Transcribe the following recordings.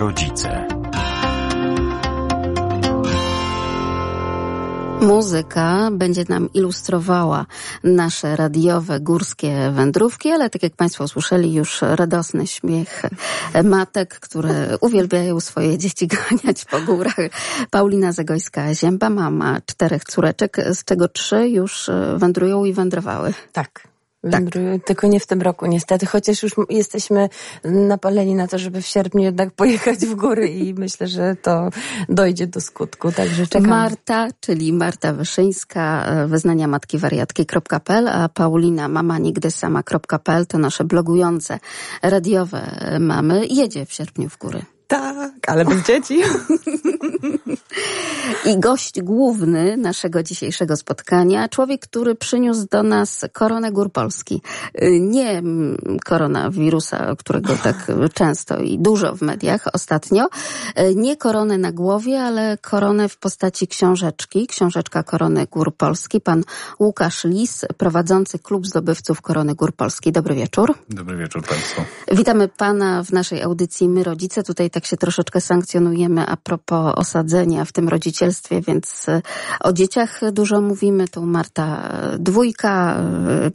rodzice. Muzyka będzie nam ilustrowała nasze radiowe, górskie wędrówki, ale tak jak Państwo słyszeli, już radosny śmiech matek, które uwielbiają swoje dzieci ganiać po górach. Paulina Zagojska-Zięba, mama czterech córeczek, z czego trzy już wędrują i wędrowały. Tak. Tak. Tylko nie w tym roku niestety, chociaż już jesteśmy napaleni na to, żeby w sierpniu jednak pojechać w góry i myślę, że to dojdzie do skutku, także czekam. Marta, czyli Marta Wyszyńska, wyznania matki wariatki.pl, a Paulina mama nigdy sama.pl to nasze blogujące radiowe mamy. Jedzie w sierpniu w góry. Tak, ale bez dzieci. I gość główny naszego dzisiejszego spotkania, człowiek, który przyniósł do nas koronę gór Polski. Nie koronawirusa, którego tak często i dużo w mediach ostatnio. Nie koronę na głowie, ale koronę w postaci książeczki. Książeczka Korony Gór Polski. Pan Łukasz Lis, prowadzący Klub Zdobywców Korony Gór Polski. Dobry wieczór. Dobry wieczór Państwu. Witamy Pana w naszej audycji My Rodzice. Tutaj tak się troszeczkę sankcjonujemy a propos osadzenia w tym rodzicielstwie, więc e, o dzieciach dużo mówimy. Tu Marta e, dwójka,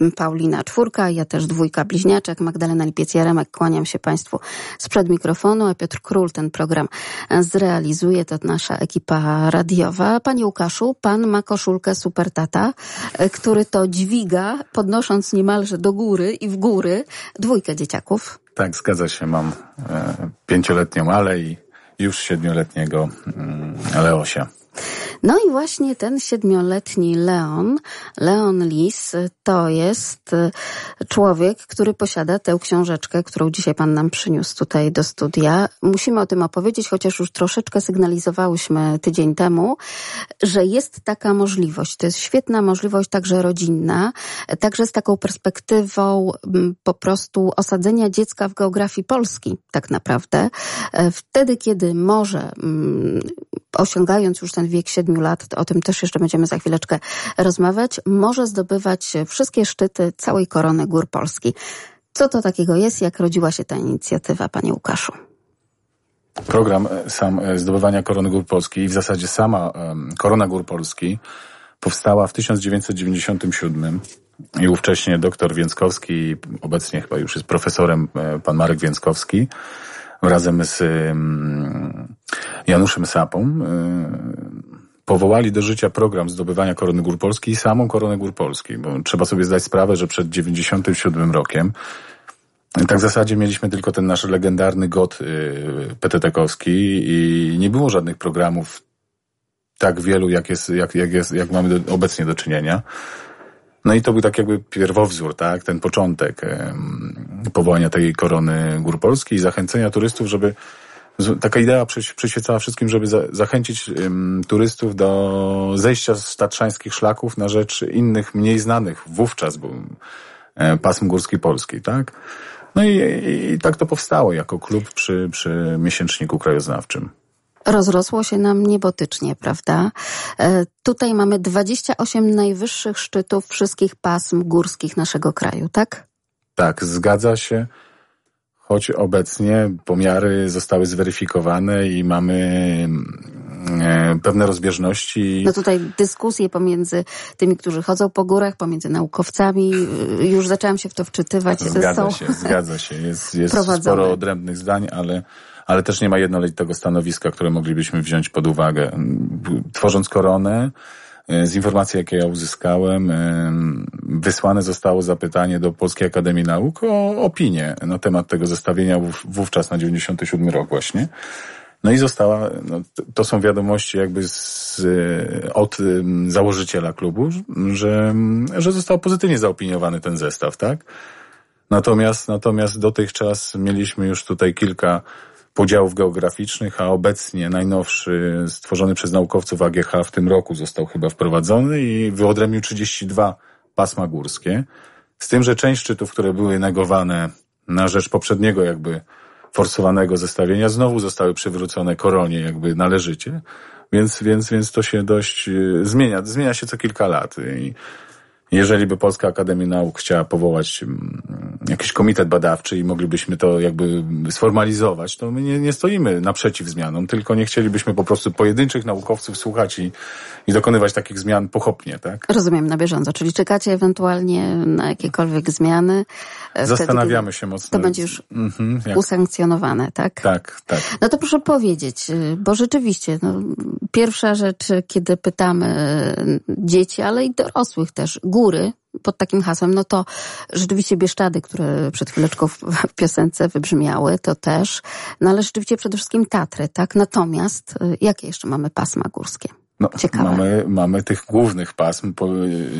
e, Paulina czwórka, ja też dwójka bliźniaczek, Magdalena Lipiec-Jaremek. Kłaniam się Państwu sprzed mikrofonu, a Piotr Król ten program zrealizuje. To nasza ekipa radiowa. Panie Łukaszu, Pan ma koszulkę Super Tata, który to dźwiga, podnosząc niemalże do góry i w góry dwójkę dzieciaków. Tak, zgadza się. Mam e, pięcioletnią Ale i już siedmioletniego mm, Leosia. No i właśnie ten siedmioletni Leon, Leon Lis, to jest y, człowiek, który posiada tę książeczkę, którą dzisiaj pan nam przyniósł tutaj do studia. Musimy o tym opowiedzieć, chociaż już troszeczkę sygnalizowałyśmy tydzień temu, że jest taka możliwość. To jest świetna możliwość także rodzinna, także z taką perspektywą mm, po prostu osadzenia dziecka w geografii Polski, tak naprawdę. E, wtedy, kiedy może, mm, osiągając już ten wiek siedmiu lat, o tym też jeszcze będziemy za chwileczkę rozmawiać, może zdobywać wszystkie szczyty całej korony gór Polski. Co to takiego jest? Jak rodziła się ta inicjatywa, panie Łukaszu? Program e, sam e, zdobywania korony gór Polski i w zasadzie sama korona gór Polski powstała w 1997 i ówcześnie doktor Więckowski, obecnie chyba już jest profesorem e, pan Marek Więckowski, razem z Januszem Sapą powołali do życia program zdobywania Korony Gór Polski i samą Koronę Gór Polski, bo trzeba sobie zdać sprawę, że przed 97 rokiem tak w zasadzie mieliśmy tylko ten nasz legendarny GOT yy, PTT-kowski i nie było żadnych programów tak wielu, jak jest, jak, jak jest, jak mamy do, obecnie do czynienia. No i to był tak jakby pierwowzór, tak, ten początek powołania tej korony Gór Polski i zachęcenia turystów, żeby taka idea przyświecała wszystkim, żeby za, zachęcić turystów do zejścia z tatrzańskich szlaków na rzecz innych, mniej znanych wówczas, bo e, pasm górski Polski, tak? No i, i, i, tak to powstało jako klub przy, przy miesięczniku krajoznawczym. Rozrosło się nam niebotycznie, prawda? E, tutaj mamy 28 najwyższych szczytów wszystkich pasm górskich naszego kraju, tak? Tak, zgadza się choć obecnie pomiary zostały zweryfikowane i mamy e, pewne rozbieżności. No tutaj dyskusje pomiędzy tymi, którzy chodzą po górach, pomiędzy naukowcami, e, już zaczęłam się w to wczytywać. Zgadza są się, zgadza się. Jest, jest sporo odrębnych zdań, ale, ale też nie ma jednolitego stanowiska, które moglibyśmy wziąć pod uwagę. Tworząc koronę, z informacji, jakie ja uzyskałem, e, wysłane zostało zapytanie do Polskiej Akademii Nauk o opinię na temat tego zestawienia wówczas na 97 rok właśnie. No i została, no, to są wiadomości jakby z, od założyciela klubu, że, że został pozytywnie zaopiniowany ten zestaw, tak? Natomiast, natomiast dotychczas mieliśmy już tutaj kilka podziałów geograficznych, a obecnie najnowszy stworzony przez naukowców AGH w tym roku został chyba wprowadzony i wyodrębnił 32 pasma górskie. Z tym, że część szczytów, które były negowane na rzecz poprzedniego jakby forsowanego zestawienia, znowu zostały przywrócone koronie jakby należycie. Więc, więc, więc to się dość e, zmienia. Zmienia się co kilka lat. I jeżeli by Polska Akademia Nauk chciała powołać mm, jakiś komitet badawczy i moglibyśmy to jakby sformalizować, to my nie, nie stoimy naprzeciw zmianom, tylko nie chcielibyśmy po prostu pojedynczych naukowców słuchać i, i dokonywać takich zmian pochopnie, tak? Rozumiem, na bieżąco, czyli czekacie ewentualnie na jakiekolwiek zmiany. E, Zastanawiamy wtedy, się mocno. To będzie już mhm, usankcjonowane, tak? Tak, tak. No to proszę powiedzieć, y, bo rzeczywiście, no, pierwsza rzecz, kiedy pytamy dzieci, ale i dorosłych też, góry, pod takim hasłem, no to rzeczywiście Bieszczady, które przed chwileczką w, piosence wybrzmiały, to też, no ale rzeczywiście przede wszystkim Tatry, tak? Natomiast y, jakie jeszcze mamy pasma górskie? No, Ciekawe. Mamy, mamy tych głównych pasm, po,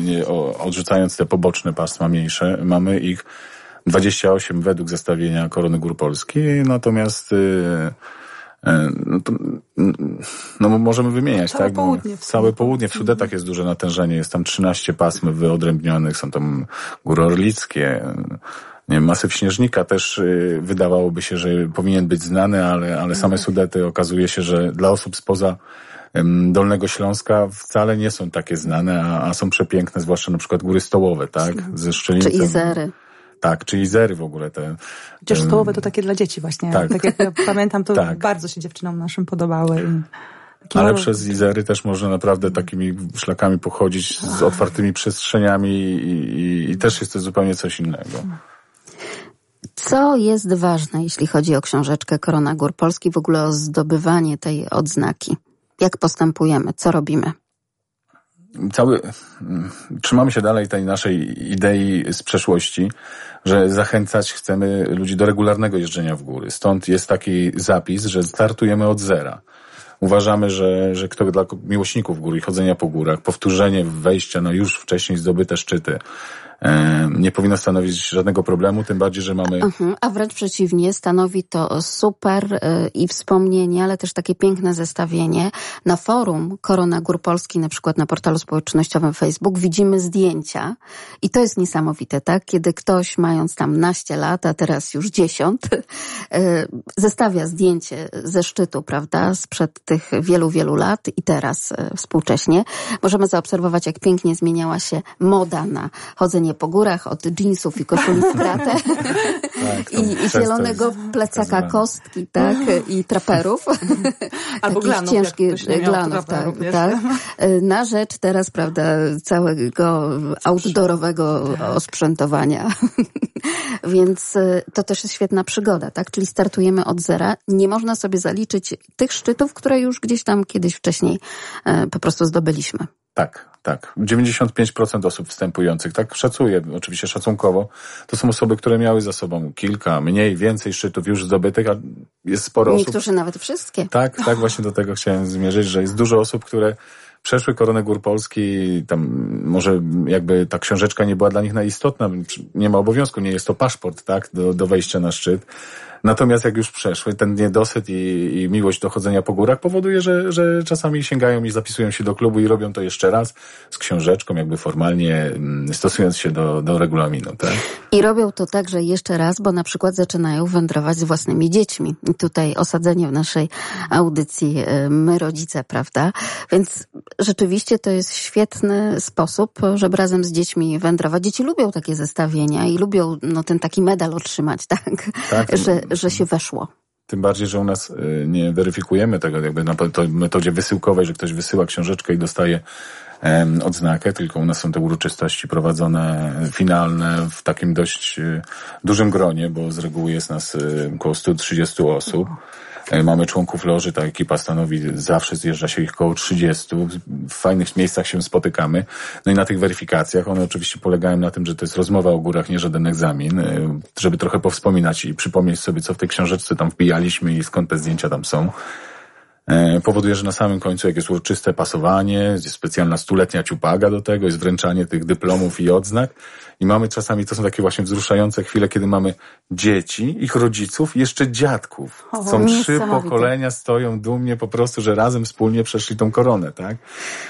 nie, o, odrzucając te poboczne pasma mniejsze, mamy ich 28 według zestawienia Korony Gór Polskiej, natomiast yy, no, to, no możemy wymieniać, całe tak? Południe. Całe południe. W Sudetach jest duże natężenie, jest tam 13 pasm wyodrębnionych, są tam góry orlickie, nie wiem, masyw Śnieżnika też y, wydawałoby się, że powinien być znany, ale, ale same Sudety okazuje się, że dla osób spoza Dolnego Śląska wcale nie są takie znane, a, a są przepiękne, zwłaszcza na przykład góry stołowe, tak? Ze Szczelinicą. Czy Izery. Tak, czyli zery w ogóle te. Chociaż stołowe to takie dla dzieci właśnie. Tak, tak jak ja pamiętam, to tak. bardzo się dziewczynom naszym podobały. I... Ale przez Izery też można naprawdę takimi szlakami pochodzić z otwartymi przestrzeniami i, i, i też jest to zupełnie coś innego. Co jest ważne, jeśli chodzi o książeczkę Korona Gór Polski, w ogóle o zdobywanie tej odznaki? Jak postępujemy? Co robimy? cały, trzymamy się dalej tej naszej idei z przeszłości, że zachęcać chcemy ludzi do regularnego jeżdżenia w góry. Stąd jest taki zapis, że startujemy od zera. Uważamy, że, że kto dla miłośników góry i chodzenia po górach, powtórzenie wejścia na już wcześniej zdobyte szczyty, nie powinno stanowić żadnego problemu, tym bardziej, że mamy. Mhm, a wręcz przeciwnie, stanowi to super y, i wspomnienie, ale też takie piękne zestawienie. Na forum Korona Gór Polski, na przykład na portalu społecznościowym Facebook, widzimy zdjęcia i to jest niesamowite, tak? Kiedy ktoś mając tam naście lat, a teraz już dziesiąt, y, zestawia zdjęcie ze szczytu, prawda, sprzed tych wielu, wielu lat i teraz współcześnie, możemy zaobserwować, jak pięknie zmieniała się moda na chodzenie chodzenie po górach od jeansów i koszuli w kratę tak, i, i zielonego plecaka kostki, tak, i traperów. Albo glanów, ciężkich glanów, tak, tak. Na rzecz teraz, prawda, całego outdoorowego osprzętowania. Więc e, to też jest świetna przygoda, tak? Czyli startujemy od zera. Nie można sobie zaliczyć tych szczytów, które już gdzieś tam kiedyś wcześniej e, po prostu zdobyliśmy. Tak, tak. 95% osób wstępujących, tak szacuję, oczywiście szacunkowo, to są osoby, które miały za sobą kilka, mniej, więcej szczytów już zdobytych, a jest sporo Niektórzy osób. Niektórzy nawet wszystkie. Tak, tak, właśnie do tego chciałem zmierzyć, że jest dużo osób, które przeszły Koronę Gór Polski, tam może jakby ta książeczka nie była dla nich najistotna, nie ma obowiązku, nie jest to paszport, tak, do, do wejścia na szczyt. Natomiast jak już przeszły, ten niedosyt i, i miłość do chodzenia po górach powoduje, że, że czasami sięgają i zapisują się do klubu i robią to jeszcze raz z książeczką, jakby formalnie mm, stosując się do, do regulaminu. Tak? I robią to także jeszcze raz, bo na przykład zaczynają wędrować z własnymi dziećmi. I tutaj osadzenie w naszej audycji y, my rodzice, prawda? Więc rzeczywiście to jest świetny sposób, żeby razem z dziećmi wędrować. Dzieci lubią takie zestawienia i lubią no, ten taki medal otrzymać, tak? tak. Że, że się weszło. Tym bardziej, że u nas y, nie weryfikujemy tego jakby na metodzie wysyłkowej, że ktoś wysyła książeczkę i dostaje odznakę, tylko u nas są te uroczystości prowadzone finalne w takim dość y, dużym gronie, bo z reguły jest nas y, około 130 osób. E, mamy członków loży, ta ekipa stanowi, zawsze zjeżdża się ich około 30. W fajnych miejscach się spotykamy. No i na tych weryfikacjach, one oczywiście polegają na tym, że to jest rozmowa o górach, nie żaden egzamin, e, żeby trochę powspominać i przypomnieć sobie, co w tej książeczce tam wbijaliśmy i skąd te zdjęcia tam są. E, powoduje, że na samym końcu, jak jest uroczyste pasowanie, jest specjalna stuletnia ciupaga do tego, jest wręczanie tych dyplomów i odznak. I mamy czasami, to są takie właśnie wzruszające chwile, kiedy mamy dzieci, ich rodziców, jeszcze dziadków. O, są trzy pokolenia, stoją dumnie po prostu, że razem wspólnie przeszli tą koronę, tak?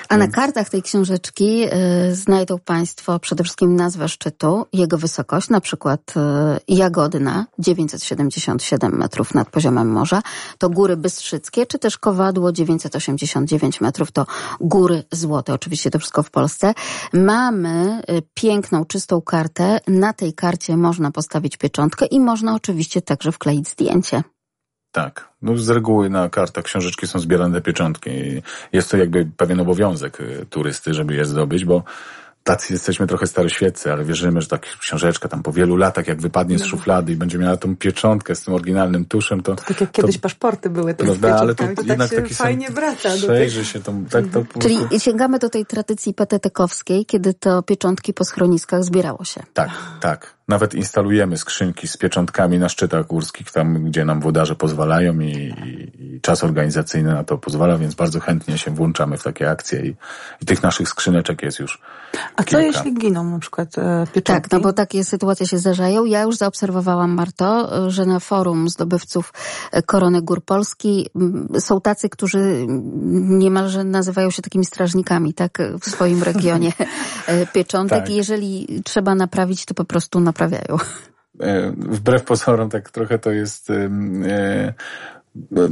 A na kartach tej książeczki y, znajdą Państwo przede wszystkim nazwę szczytu, jego wysokość, na przykład y, Jagodna, 977 metrów nad poziomem morza, to Góry Bystrzyckie, czy też Kowadło 989 metrów to Góry Złote. Oczywiście to wszystko w Polsce. Mamy y, piękną, czystą kartę. Na tej karcie można postawić pieczątkę i można oczywiście także wkleić zdjęcie. Tak. No z reguły na kartach książeczki są zbierane pieczątki. Jest to jakby pewien obowiązek y, turysty, żeby je zdobyć, bo tacy jesteśmy trochę staroświeccy, ale wierzymy, że taka książeczka tam po wielu latach, jak wypadnie z no. szuflady i będzie miała tą pieczątkę z tym oryginalnym tuszem, to... to tak jak kiedyś paszporty były, te prawda, ale to, to tak jednak tak taki fajnie wraca. Przejrzy się tą, tak, to mhm. Czyli prostu... sięgamy do tej tradycji petetekowskiej, kiedy to pieczątki po schroniskach zbierało się. Tak, tak. Nawet instalujemy skrzynki z pieczątkami na szczytach górskich, tam gdzie nam włodarze pozwalają i, i, i czas organizacyjny na to pozwala, więc bardzo chętnie się włączamy w takie akcje i, i tych naszych skrzyneczek jest już A kilka. co jeśli giną na przykład e, pieczątki? Tak, no bo takie sytuacje się zdarzają. Ja już zaobserwowałam, Marto, że na forum zdobywców e, Korony Gór Polski są tacy, którzy niemalże nazywają się takimi strażnikami, tak, w swoim regionie e, pieczątek. tak. Jeżeli trzeba naprawić, to po prostu naprawić naprawiają. E, wbrew pozorom, tak trochę to jest e,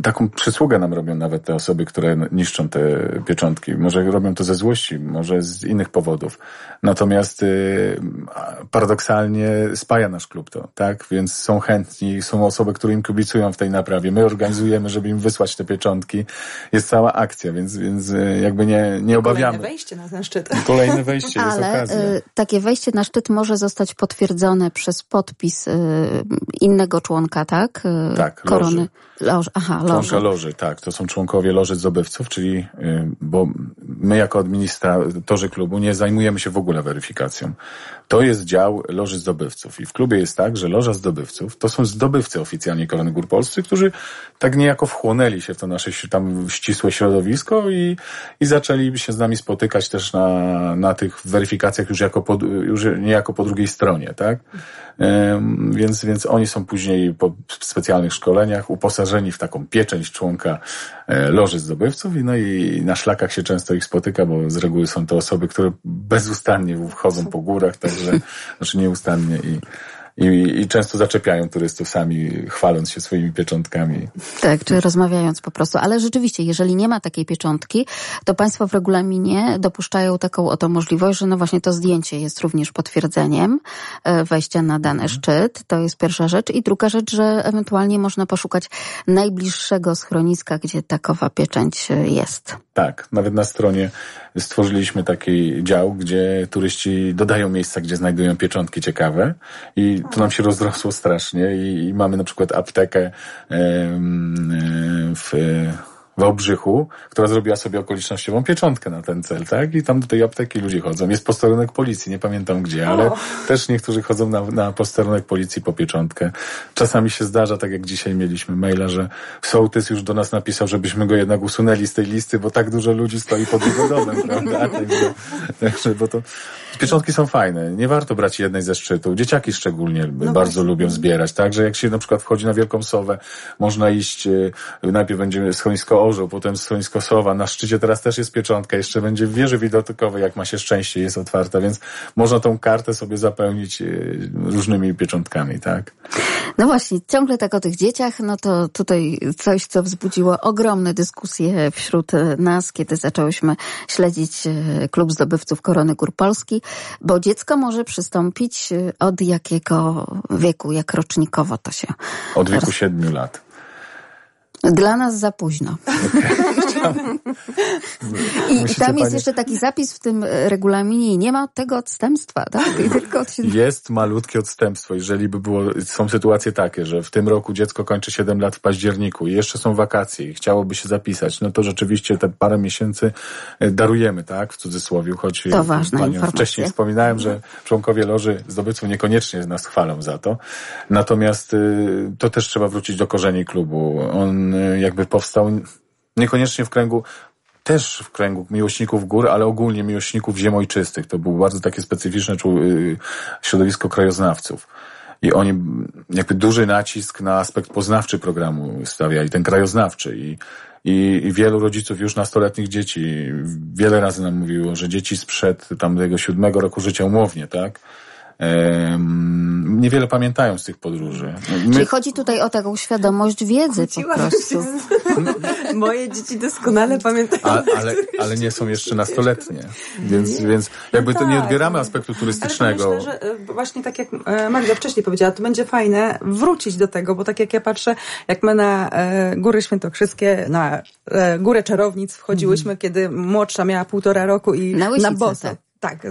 taką przysługę nam robią nawet te osoby, które niszczą te pieczątki. Może robią to ze złości, może z innych powodów. Natomiast y, paradoksalnie spaja nasz klub to, tak? Więc są chętni, są osoby, które im kibicują w tej naprawie. My organizujemy, żeby im wysłać te pieczątki. Jest cała akcja, więc, więc y, jakby nie, nie obawiamy. Kolejne wejście na ten szczyt. Kolejne wejście, jest Ale okazja. Y, takie wejście na szczyt może zostać potwierdzone przez podpis innego członka, tak? Tak, Korony. Loży. Loż, aha, loży. Członka loży, tak. To są członkowie loży zdobywców, czyli, y, bo my jako administratorzy klubu nie zajmujemy się w ogóle weryfikacją. To jest dział loży zdobywców. I w klubie jest tak, że loża zdobywców to są zdobywcy oficjalnie Korony Gór Polscy, którzy tak niejako wchłonęli się w to nasze tam ścisłe środowisko i, i zaczęli się z nami spotykać też na, na tych weryfikacjach już jako po, już niejako po drugiej stronie, tak? Więc, więc oni są później po specjalnych szkoleniach uposażeni w taką pieczęć członka e, loży zdobywców. I no i na szlakach się często ich spotyka, bo z reguły są to osoby, które bezustannie wchodzą po górach, także, znaczy nieustannie i i, i często zaczepiają turystów sami, chwaląc się swoimi pieczątkami. Tak, czy rozmawiając po prostu. Ale rzeczywiście, jeżeli nie ma takiej pieczątki, to Państwo w regulaminie dopuszczają taką oto możliwość, że no właśnie to zdjęcie jest również potwierdzeniem e, wejścia na dany mhm. szczyt. To jest pierwsza rzecz. I druga rzecz, że ewentualnie można poszukać najbliższego schroniska, gdzie takowa pieczęć jest. Tak, nawet na stronie stworzyliśmy taki dział, gdzie turyści dodają miejsca, gdzie znajdują pieczątki ciekawe i to nam się rozrosło strasznie i, i mamy na przykład aptekę w Wałbrzychu, która zrobiła sobie okolicznościową pieczątkę na ten cel, tak? I tam do tej apteki ludzie chodzą. Jest posterunek policji, nie pamiętam gdzie, ale o. też niektórzy chodzą na, na posterunek policji po pieczątkę. Czasami się zdarza, tak jak dzisiaj mieliśmy maila, że sołtys już do nas napisał, żebyśmy go jednak usunęli z tej listy, bo tak dużo ludzi stoi pod jego domem, prawda? Także, także, bo to Pieczątki są fajne. Nie warto brać jednej ze szczytów. Dzieciaki szczególnie no bardzo właśnie. lubią zbierać. Także jak się na przykład wchodzi na Wielką Sowę, można iść, e, najpierw będzie schronisko Orzeł, potem schronisko Sowa. Na szczycie teraz też jest pieczątka. Jeszcze będzie w wieży widokowej, jak ma się szczęście, jest otwarta, więc można tą kartę sobie zapełnić e, różnymi pieczątkami, tak? No właśnie, ciągle tak o tych dzieciach, no to tutaj coś, co wzbudziło ogromne dyskusje wśród nas, kiedy zaczęłyśmy śledzić e, Klub Zdobywców Korony Gór Polski bo dziecko może przystąpić y, od jakiego wieku, jak rocznikowo to się... Od wieku siedmiu lat. Dla nas za późno. Okay. I tam jest jeszcze taki zapis w tym e, regulaminie i nie ma tego odstępstwa, tak? Jest malutkie odstępstwo. Jeżeli by było, są sytuacje takie, że w tym roku dziecko kończy 7 lat w październiku i jeszcze są wakacje i chciałoby się zapisać, no to rzeczywiście te parę miesięcy e, darujemy, tak? W cudzysłowie, choć to ważna informacja. wcześniej wspominałem, że członkowie loży zdobywców niekoniecznie nas chwalą za to. Natomiast to też trzeba wrócić do korzeni klubu. On Y, jakby powstał niekoniecznie w kręgu też w kręgu miłośników gór, ale ogólnie miłośników ziem ojczystych. To było bardzo takie specyficzne y, środowisko krajoznawców. I oni jakby duży nacisk na aspekt poznawczy programu stawiali, ten krajoznawczy. I, i, i wielu rodziców już nastoletnich dzieci wiele razy nam mówiło, że dzieci sprzed tam tego siódmego roku życia umownie, tak? Niewiele pamiętają z tych podróży. My... Czyli chodzi tutaj o taką świadomość wiedzy po prostu. Moje dzieci doskonale pamiętają. A, ale, ale nie są jeszcze nastoletnie, więc, więc jakby no to nie tak. odbieramy aspektu turystycznego. Ale myślę, że e, właśnie tak jak e, Magda wcześniej powiedziała, to będzie fajne wrócić do tego, bo tak jak ja patrzę, jak my na e, Góry Świętokrzyskie, na Górę Czarownic wchodziłyśmy, mm. kiedy młodsza miała półtora roku i na, na boso. Tak tak,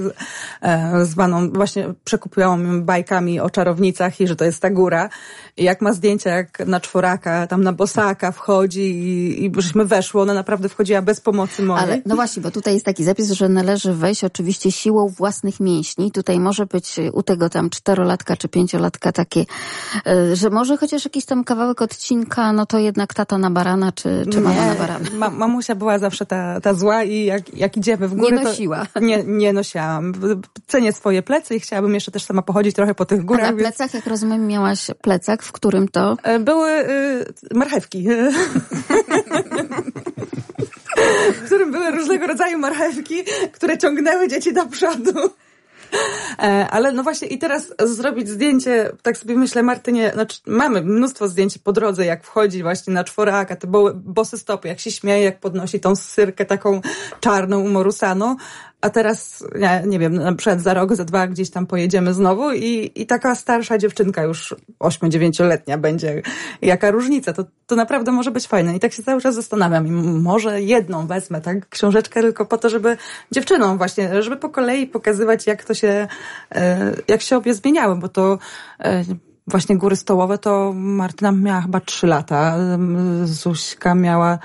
e, zwaną właśnie przekupiłam bajkami o czarownicach i że to jest ta góra. I jak ma zdjęcia, jak na czworaka, tam na bosaka wchodzi i, i żeśmy weszły, ona naprawdę wchodziła bez pomocy mojej. Ale no właśnie, bo tutaj jest taki zapis, że należy wejść oczywiście siłą własnych mięśni. Tutaj może być u tego tam czterolatka czy pięciolatka takie, e, że może chociaż jakiś tam kawałek odcinka, no to jednak tata na barana czy, czy mama na barana. Ma, mamusia była zawsze ta, ta zła i jak, jak idziemy w górę, nie nosiła. nie, nie nosiłam. Cenię swoje plecy i chciałabym jeszcze też sama pochodzić trochę po tych górach. A na plecach, jak rozumiem, miałaś plecak, w którym to? E, były y, marchewki. w którym były różnego rodzaju marchewki, które ciągnęły dzieci do przodu. E, ale no właśnie i teraz zrobić zdjęcie, tak sobie myślę, Martynie, znaczy mamy mnóstwo zdjęć po drodze, jak wchodzi właśnie na czworaka, te bosy stopy, jak się śmieje, jak podnosi tą syrkę taką czarną, umorusaną, a teraz, nie, nie wiem, na przykład za rok, za dwa gdzieś tam pojedziemy znowu i, i taka starsza dziewczynka już 8-9-letnia będzie. Jaka różnica? To, to naprawdę może być fajne. I tak się cały czas zastanawiam. I może jedną wezmę, tak? Książeczkę tylko po to, żeby dziewczynom właśnie, żeby po kolei pokazywać, jak to się, e, jak się obie zmieniały, bo to e, właśnie góry stołowe to Martyna miała chyba 3 lata, Zuśka miała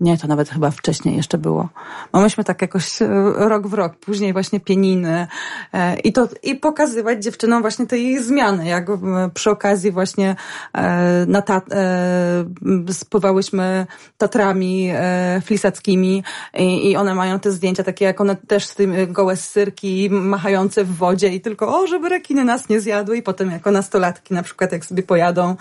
nie, to nawet chyba wcześniej jeszcze było. Bo myśmy tak jakoś e, rok w rok, później właśnie pieniny e, i to, i pokazywać dziewczynom właśnie te zmiany, jak przy okazji właśnie e, na ta, spływałyśmy Tatrami flisackimi i, i one mają te zdjęcia takie jak one też z tym gołe syrki machające w wodzie i tylko o, żeby rekiny nas nie zjadły i potem jako nastolatki na przykład jak sobie pojadą,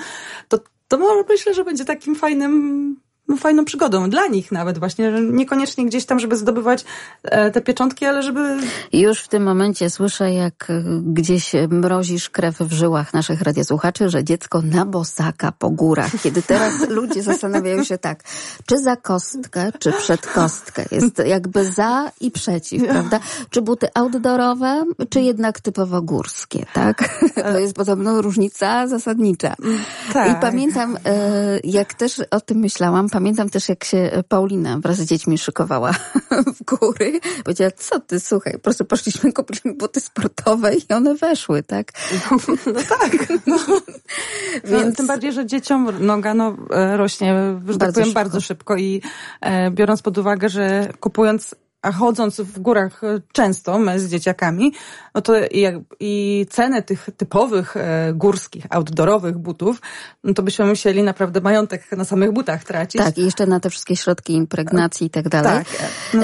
to to myślę, że będzie takim fajnym fajną przygodą dla nich nawet właśnie, że niekoniecznie gdzieś tam, żeby zdobywać e, te pieczątki, ale żeby... Już w tym momencie słyszę, jak e, gdzieś mrozisz krew w żyłach naszych radiosłuchaczy, że dziecko na bosaka po górach. Kiedy teraz ludzie zastanawiają się tak, czy za kostkę, czy przed kostkę. Jest jakby za i przeciw, prawda? Czy buty outdoorowe, czy jednak typowo górskie, tak? To jest podobno różnica zasadnicza. Tak. I pamiętam, e, jak też o tym myślałam, pamiętam też, jak się Paulina wraz z dziećmi szykowała w góry. Powiedziała, co ty, słuchaj, po prostu poszliśmy, kupiliśmy buty sportowe i one weszły, tak? No, no tak. No. Więc... No, tym bardziej, że dzieciom noga no, e, rośnie, że tak bardzo tak powiem, szybko. bardzo szybko i e, biorąc pod uwagę, że kupując a chodząc w górach e, często my z dzieciakami, no to i, i ceny tych typowych e, górskich, outdoorowych butów, no to byśmy musieli naprawdę majątek na samych butach tracić. Tak, i jeszcze na te wszystkie środki impregnacji i tak dalej. Tak. No.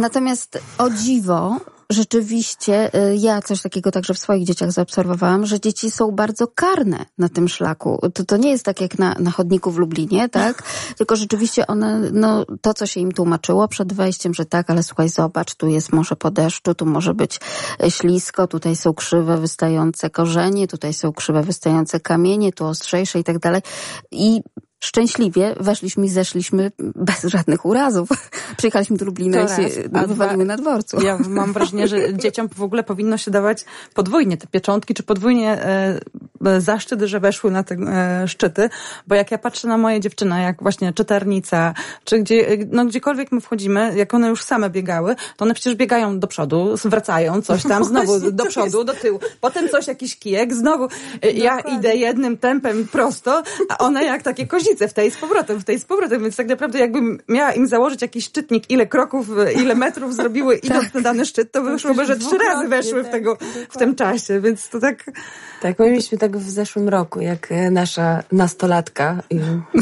Natomiast o dziwo, rzeczywiście y, ja coś takiego także w swoich dzieciach zaobserwowałam, że dzieci są bardzo karne na tym szlaku. To, to nie jest tak jak na, na chodniku w Lublinie, tak? Tylko rzeczywiście one, no to, co się im tłumaczyło przed wejściem, że tak, ale słuchaj, zobacz, tu jest może po deszczu, tu może być e, ślisko, tutaj są krzywe wystające korzenie, tutaj są krzywe wystające kamienie, tu ostrzejsze i tak dalej. I szczęśliwie weszliśmy i zeszliśmy bez żadnych urazów. Przyjechaliśmy do Lublina i się wywaliły na dworcu. Ja mam wrażenie, że dzieciom w ogóle powinno się dawać podwójnie te pieczątki, czy podwójnie e, e zaszczyt, że weszły na te e, szczyty, bo jak ja patrzę na moje dziewczyny, jak właśnie czytelnica, czy gdzie, no gdziekolwiek my wchodzimy, jak one już same biegały, to one przecież biegają do przodu, wracają coś tam, znowu do przodu, do tyłu, potem coś, jakiś kijek, znowu e, ja idę jednym tempem prosto, a one jak takie kozi w tej z powrotem, w tej z powrotem, więc tak naprawdę jakbym miała im założyć jakiś szczytnik, ile kroków, ile metrów zrobiły idąc tak. na dany szczyt, to wyszłoby, że trzy razy weszły w, tego, w tym czasie, więc to tak... Tak, my mieliśmy tak w zeszłym roku, jak e, nasza nastolatka,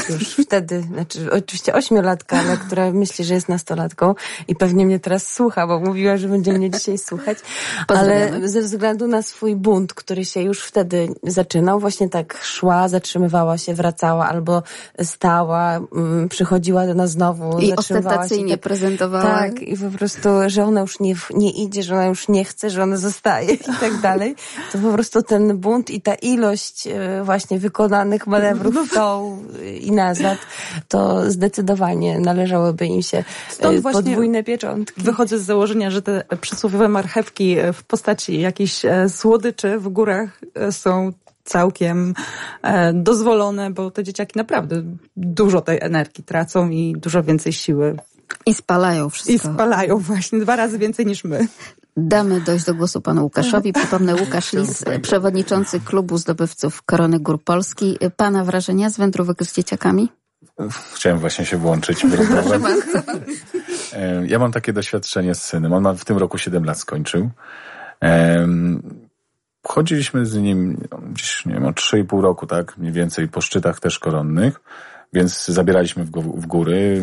już wtedy, znaczy oczywiście ośmiolatka, ale która myśli, że jest nastolatką i pewnie mnie teraz słucha, bo mówiła, że będzie mnie dzisiaj słuchać, ale ze względu na swój bunt, który się już wtedy zaczynał, właśnie tak szła, zatrzymywała się, wracała albo stała, przychodziła do nas znowu. I ostentacyjnie tak, prezentowała. Tak, i po prostu, że ona już nie, nie idzie, że ona już nie chce, że ona zostaje i tak dalej. To po prostu ten bunt i ta ilość e, właśnie wykonanych manewrów w tą i nazad, to zdecydowanie należałoby im się Stąd e, podwójne pieczątki. Wychodzę z założenia, że te przysłowiowe marchewki w postaci jakichś e, słodyczy w górach są całkiem e, dozwolone, bo te dzieciaki naprawdę dużo tej energii tracą i dużo więcej siły. I spalają wszystko. I spalają właśnie dwa razy więcej niż my. Damy dojść do głosu panu Łukaszowi. Przypomnę, Łukasz Lis, przewodniczący klubu zdobywców Korony Gór Polski. Pana wrażenia z wędrówek z dzieciakami? Chciałem właśnie się włączyć. E, ja mam takie doświadczenie z synem. On ma w tym roku 7 lat skończył. Chodziliśmy z nim gdzieś, nie wiem, o 3,5 roku, tak? Mniej więcej po szczytach też koronnych. Więc zabieraliśmy w góry.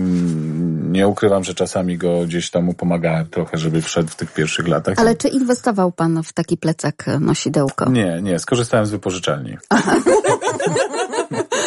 Nie ukrywam, że czasami go gdzieś tam mu pomagałem trochę, żeby wszedł w tych pierwszych latach. Ale czy inwestował pan w taki plecak nosidełko? Nie, nie. Skorzystałem z wypożyczalni.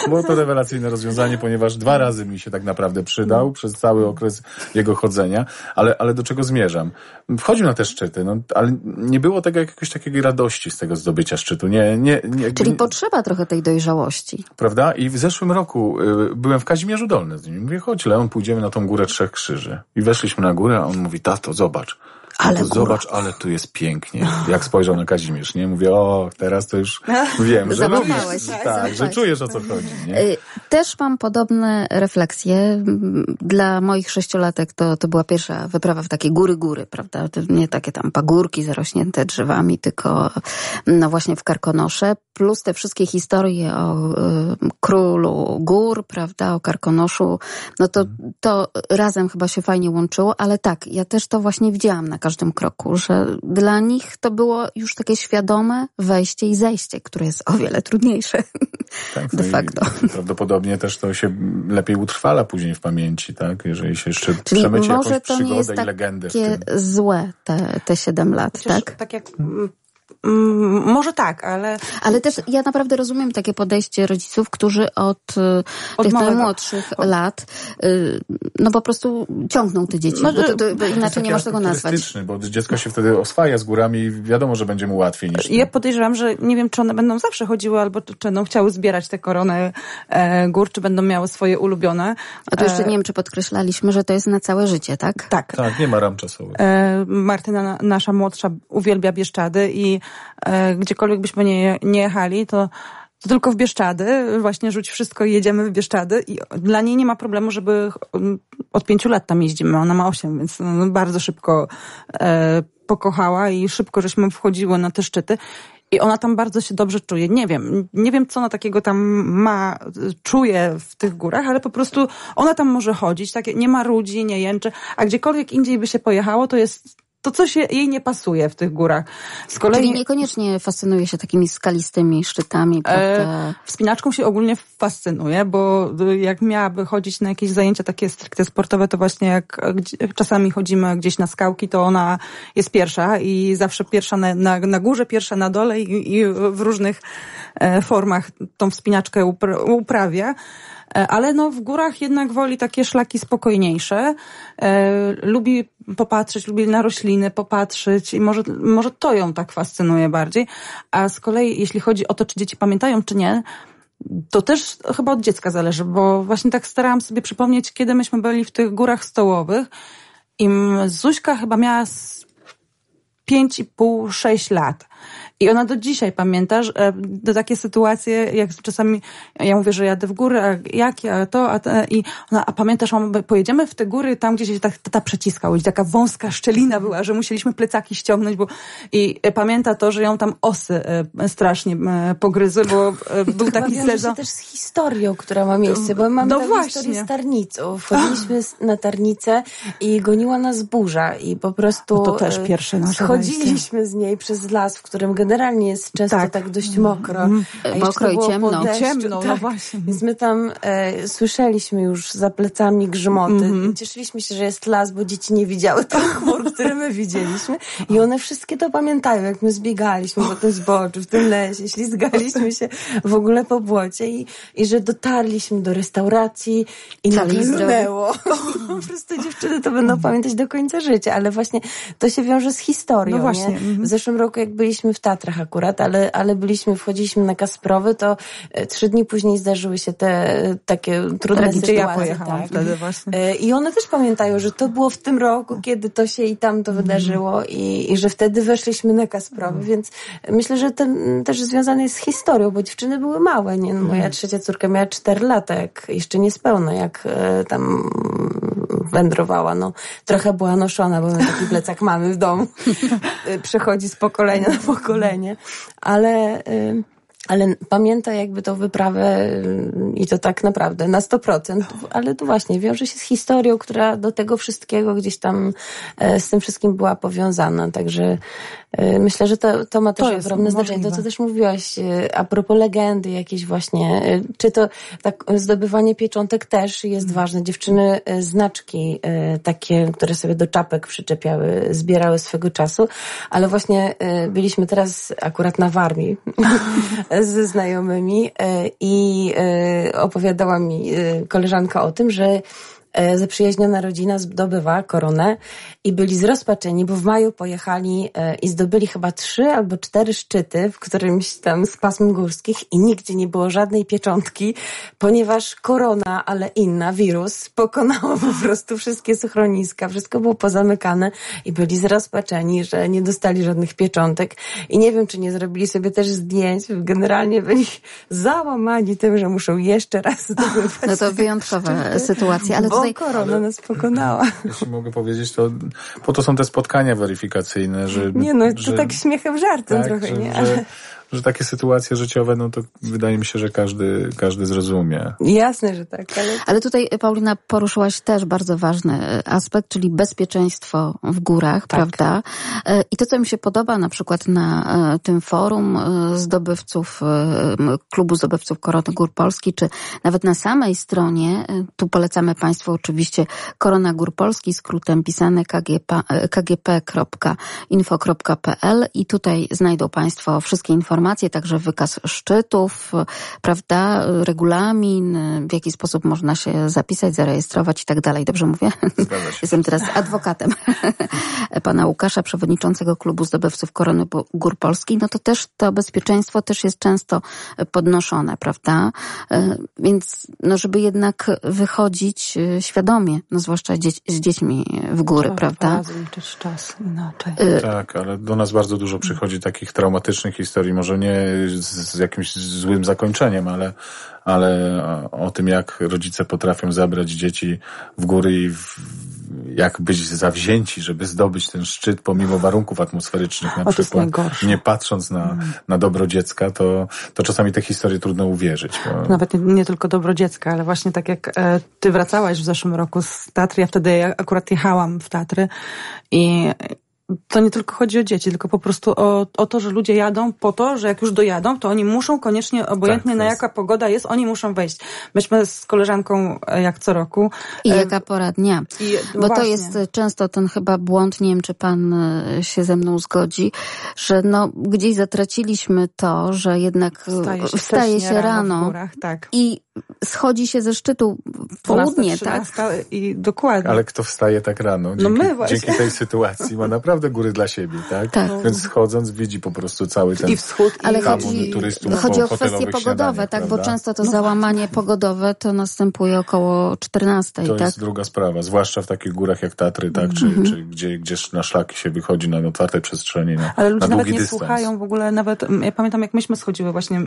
Było to rewelacyjne rozwiązanie, ponieważ dwa razy mi się tak naprawdę przydał przez cały okres jego chodzenia, ale, ale do czego zmierzam? Wchodził na te szczyty, no, ale nie było tego jakiegoś takiej radości z tego zdobycia szczytu. Nie, nie, nie, Czyli potrzeba trochę tej dojrzałości. Prawda? I w zeszłym roku y, byłem w Kazimierzu Dolnym z nim. Mówię, chodź Leon, pójdziemy na tą górę Trzech Krzyży. I weszliśmy na górę, a on mówi, tato, zobacz. Ale zobacz, ale tu jest pięknie. Jak spojrzał na Kazimierz, nie? Mówię, o, teraz to już wiem, że lubisz. Tak, że czujesz o co chodzi. Nie? Y, też mam podobne refleksje. Dla moich sześciolatek to, to była pierwsza wyprawa w takie góry-góry, prawda? Nie takie tam pagórki zarośnięte drzewami, tylko no właśnie w Karkonosze. Plus te wszystkie historie o y, królu gór, prawda? O Karkonoszu. No to, to razem chyba się fajnie łączyło, ale tak, ja też to właśnie widziałam na każdym kroku, że dla nich to było już takie świadome wejście i zejście, które jest o wiele trudniejsze tak, de facto. Prawdopodobnie też to się lepiej utrwala później w pamięci, tak? Jeżeli się jeszcze Czyli przemyci może jakąś to nie jest i legendę. Takie złe te, te 7 lat, Chociaż tak? Tak jak Mm, może tak, ale... Ale też ja naprawdę rozumiem takie podejście rodziców, którzy od, y, od tych najmłodszych od... lat y, no po prostu ciągną te dzieci, no, to, to, bo inaczej nie można tego nazwać. bo dziecko się wtedy oswaja z górami i wiadomo, że będzie mu łatwiej niż... Ja podejrzewam, że nie wiem, czy one będą zawsze chodziły, albo czy będą chciały zbierać te korony e, gór, czy będą miały swoje ulubione. A to jeszcze e... nie wiem, czy podkreślaliśmy, że to jest na całe życie, tak? Tak. Tak, nie ma ram czasowych. E, Martyna, nasza młodsza, uwielbia Bieszczady i gdziekolwiek byśmy nie, nie jechali, to to tylko w Bieszczady, właśnie rzuć wszystko i jedziemy w Bieszczady. I dla niej nie ma problemu, żeby od pięciu lat tam jeździmy, ona ma osiem, więc no, bardzo szybko e, pokochała i szybko żeśmy wchodziły na te szczyty. I ona tam bardzo się dobrze czuje. Nie wiem, nie wiem, co ona takiego tam ma, czuje w tych górach, ale po prostu ona tam może chodzić, takie, nie ma ludzi, nie jęczy, a gdziekolwiek indziej by się pojechało, to jest to coś jej nie pasuje w tych górach. Z kolei... Czyli niekoniecznie fascynuje się takimi skalistymi szczytami, e, prawda? E, wspinaczką się ogólnie fascynuje, bo jak miałaby chodzić na jakieś zajęcia takie stricte sportowe, to właśnie jak czasami chodzimy gdzieś na skałki, to ona jest pierwsza i zawsze pierwsza na, na, na górze, pierwsza na dole i, i w różnych e, formach tą wspinaczkę uprawia. E, ale no w górach jednak woli takie szlaki spokojniejsze. E, lubi popatrzeć, lubi na rośliny popatrzeć i może, może to ją tak fascynuje bardziej. A z kolei jeśli chodzi o to, czy dzieci pamiętają, czy nie, to też chyba od dziecka zależy, bo właśnie tak starałam sobie przypomnieć, kiedy myśmy byli w tych górach stołowych i Zuśka chyba miała 5,5-6 lat. I ona do dzisiaj pamięta, że do takie sytuacje, jak czasami ja mówię, że jadę w góry, a jak, a to, a, te, i ona, a pamiętasz, mamo, pojedziemy w te góry, tam gdzieś ta, ta przeciskał, gdzie taka wąska szczelina była, że musieliśmy plecaki ściągnąć, bo i pamięta to, że ją tam osy e, strasznie e, pogryzły, bo e, był taki sezon. też z historią, która ma miejsce, bo mamy no właśnie. historię z Tarnicą. Wchodziliśmy na Tarnicę i goniła nas burza i po prostu... No to też pierwsze nasze Schodziliśmy z niej przez las, w którym generalnie jest często tak, tak dość mokro. Mm. Mokro i ciemno. Deszczu, ciemno, no tak. no właśnie. Więc my tam e, słyszeliśmy już za plecami grzmoty. Mm -hmm. Cieszyliśmy się, że jest las, bo dzieci nie widziały tych chmur, które my widzieliśmy. I one wszystkie to pamiętają, jak my zbiegaliśmy po tym zboczu, w tym lesie, ślizgaliśmy się w ogóle po błocie i, i że dotarliśmy do restauracji i nagle lunęło. po prostu dziewczyny to będą pamiętać do końca życia, ale właśnie to się wiąże z historią. No właśnie. Nie? W zeszłym roku, jak byliśmy w Tatrach akurat, ale, ale byliśmy, wchodziliśmy na Kasprowy, to e, trzy dni później zdarzyły się te e, takie trudne Tragicznie sytuacje. ja pojechałam tak. wtedy właśnie. E, I one też pamiętają, że to było w tym roku, kiedy to się i tam to mhm. wydarzyło i, i że wtedy weszliśmy na Kasprowy, mm. więc myślę, że ten też związany jest z historią, bo dziewczyny były małe, nie? No, moja mhm. trzecia córka miała cztery lata, jak jeszcze niespełna, jak tam wędrowała. No, trochę była noszona, bo taki plecak mamy w domu. Przechodzi z pokolenia na pokolenie. Ale... Y ale pamięta jakby tą wyprawę i to tak naprawdę na 100%, ale to właśnie wiąże się z historią, która do tego wszystkiego gdzieś tam e, z tym wszystkim była powiązana, także e, myślę, że to, to ma też to ogromne znaczenie. To, co też mówiłaś e, a propos legendy jakieś właśnie, czy to tak zdobywanie pieczątek też jest ważne. Dziewczyny znaczki takie, które sobie do czapek przyczepiały, zbierały swego czasu, ale właśnie byliśmy teraz akurat na Warmii ze znajomymi e, i e, opowiadała mi e, koleżanka o tym, że zaprzyjaźniona rodzina zdobywa koronę i byli zrozpaczeni, bo w maju pojechali e, i zdobyli chyba trzy albo cztery szczyty w którymś tam z pasm górskich i nigdzie nie było żadnej pieczątki, ponieważ korona, ale inna, wirus, pokonało po prostu wszystkie schroniska, wszystko było pozamykane i byli zrozpaczeni, że nie dostali żadnych pieczątek i nie wiem, czy nie zrobili sobie też zdjęć, generalnie byli załamani tym, że muszą jeszcze raz zdobywać. No to wyjątkowa sytuacja, ale tutaj... korona nas pokonała. Jeśli mogę powiedzieć, to po to są te spotkania weryfikacyjne, że... Nie no, to że, tak śmiechem żartem tak, trochę, że, nie? Ale że takie sytuacje życiowe, no to wydaje mi się, że każdy, każdy zrozumie. Jasne, że tak. Ale... ale tutaj, Paulina, poruszyłaś też bardzo ważny e, aspekt, czyli bezpieczeństwo w górach, tak. prawda? E, I to, co mi się podoba na przykład na e, tym forum zdobywców, klubu zdobywców Korony Gór Polski, czy nawet na samej stronie, tu polecamy Państwu oczywiście Korona Gór Polski, skrótem pisane kgp.info.pl i tutaj znajdą Państwo wszystkie informacje informacje, także wykaz szczytów, prawda, regulamin, w jaki sposób można się zapisać, zarejestrować i tak dalej. Dobrze mówię? Jestem teraz adwokatem pana Łukasza, przewodniczącego klubu zdobywców Korony Gór Polski. No to też to bezpieczeństwo też jest często podnoszone, prawda? E, więc no, żeby jednak wychodzić e, świadomie, no zwłaszcza z dziećmi w góry, tak, prawda? liczyć czas inaczej. E, tak, ale do nas bardzo dużo przychodzi takich traumatycznych historii, może nie z, z jakimś złym zakończeniem, ale, ale o tym, jak rodzice potrafią zabrać dzieci w góry i w, jak być zawzięci, żeby zdobyć ten szczyt pomimo warunków atmosferycznych na o, przykład, nie patrząc na, mm. na dobro dziecka, to, to czasami te historie trudno uwierzyć. Bo... Nawet nie, nie, tylko dobro dziecka, ale właśnie tak jak e, ty wracałaś w zeszłym roku z Tatry, ja wtedy akurat jechałam w Tatry i to nie tylko chodzi o dzieci, tylko po prostu o, o to, że ludzie jadą po to, że jak już dojadą, to oni muszą koniecznie, obojętnie tak, na jaka pogoda jest, oni muszą wejść. Myśmy z koleżanką e, jak co roku. I e, jaka pora dnia. I, Bo właśnie. to jest często ten chyba błąd, nie wiem czy pan e, się ze mną zgodzi, że no gdzieś zatraciliśmy to, że jednak wstaje się, wstaje się rano, rano górach, tak. i schodzi się ze szczytu w południe, tak? I dokładnie. Ale kto wstaje tak rano? Dzięki, no my właśnie. dzięki tej sytuacji ma naprawdę góry dla siebie, tak? tak. Więc schodząc widzi po prostu cały ten I wschód, ale chodzi, turystów chodzi o kwestie pogodowe, tak? Bo często to no załamanie pogodowe to następuje około 14, to tak? To jest druga sprawa, zwłaszcza w takich górach jak Tatry, tak? Czy, mm -hmm. czy gdzie, gdzie na szlaki się wychodzi na otwartej przestrzeni, na, Ale ludzie na nawet nie dystans. słuchają w ogóle, nawet ja pamiętam jak myśmy schodziły właśnie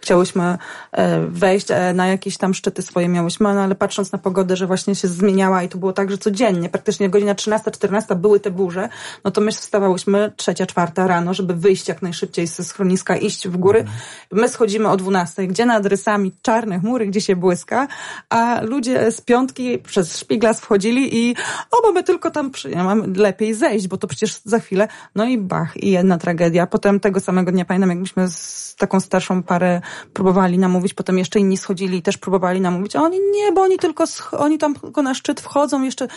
chciałyśmy e, wejść e, na jakieś tam szczyty swoje miałyśmy, no ale patrząc na pogodę, że właśnie się zmieniała i to było tak, że codziennie, praktycznie godzina 13-14 były te burze, no to my wstawałyśmy trzecia, czwarta rano, żeby wyjść jak najszybciej ze schroniska, iść w góry. My schodzimy o 12, gdzie nad rysami czarne chmury, gdzie się błyska, a ludzie z piątki przez szpiglas wchodzili i o, mamy tylko tam, mamy lepiej zejść, bo to przecież za chwilę, no i bach, i jedna tragedia. Potem tego samego dnia pamiętam, jak myśmy z taką starszą parę próbowali namówić, potem jeszcze inni schodzili i też próbowali namówić, a oni nie, bo oni tylko, oni tam tylko na szczyt wchodzą jeszcze,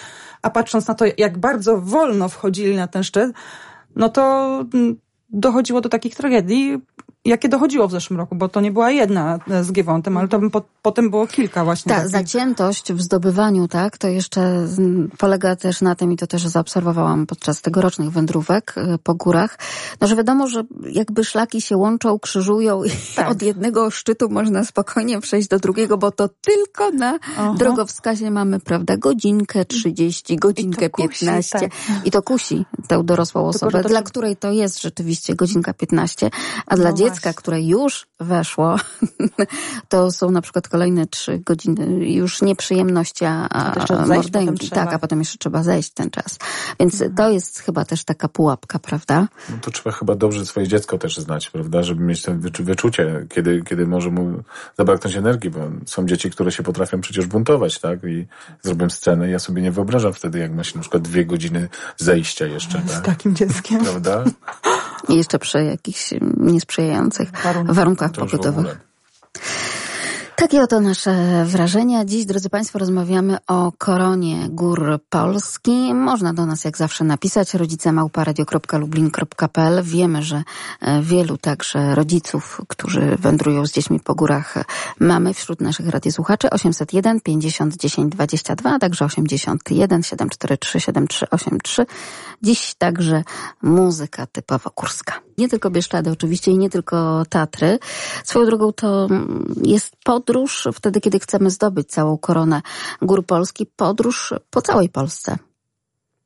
a patrząc na to, jak bardzo wolno wchodzili na ten szczyt, no to mm, dochodziło do takich tragedii, jakie dochodziło w zeszłym roku, bo to nie była jedna z Giewątem, ale to po, potem było kilka właśnie. Tak, zaciętość w zdobywaniu, tak, to jeszcze polega też na tym i to też zaobserwowałam podczas tegorocznych wędrówek y, po górach, no że wiadomo, że jakby szlaki się łączą, krzyżują i tak. od jednego szczytu można spokojnie przejść do drugiego, bo to tylko na Aha. drogowskazie mamy, prawda, godzinkę 30, godzinkę I 15 kusi, tak. i to kusi tę dorosłą osobę, Tylko, dla której to jest rzeczywiście godzinka 15, a dla no dziecka dziecka, które już weszło, to są na przykład kolejne trzy godziny już nieprzyjemności, a, mordęki. Tak, a potem jeszcze trzeba zejść ten czas. Więc mhm. to jest chyba też taka pułapka, prawda? No to trzeba chyba dobrze swoje dziecko też znać, prawda? Żeby mieć to wyczucie, kiedy, kiedy może mu zabraknąć energii, bo są dzieci, które się potrafią przecież buntować, tak? I zrobią scenę. Ja sobie nie wyobrażam wtedy, jak ma się na przykład dwie godziny zejścia jeszcze. Z tak? takim dzieckiem. Prawda? I jeszcze przy jakichś niesprzyjających warunkach, warunkach pogodowych. Takie oto nasze wrażenia. Dziś, drodzy Państwo, rozmawiamy o koronie gór Polski. Można do nas jak zawsze napisać rodzicemałparadio.lublin.pl. Wiemy, że e, wielu także rodziców, którzy wędrują z dziećmi po górach mamy wśród naszych radiosłuchaczy 801 50 10 22, a także 81 743 7383. Dziś także muzyka typowo kurska. Nie tylko Bieszczady oczywiście i nie tylko Tatry. Swoją drogą to jest podróż wtedy, kiedy chcemy zdobyć całą koronę gór Polski, podróż po całej Polsce.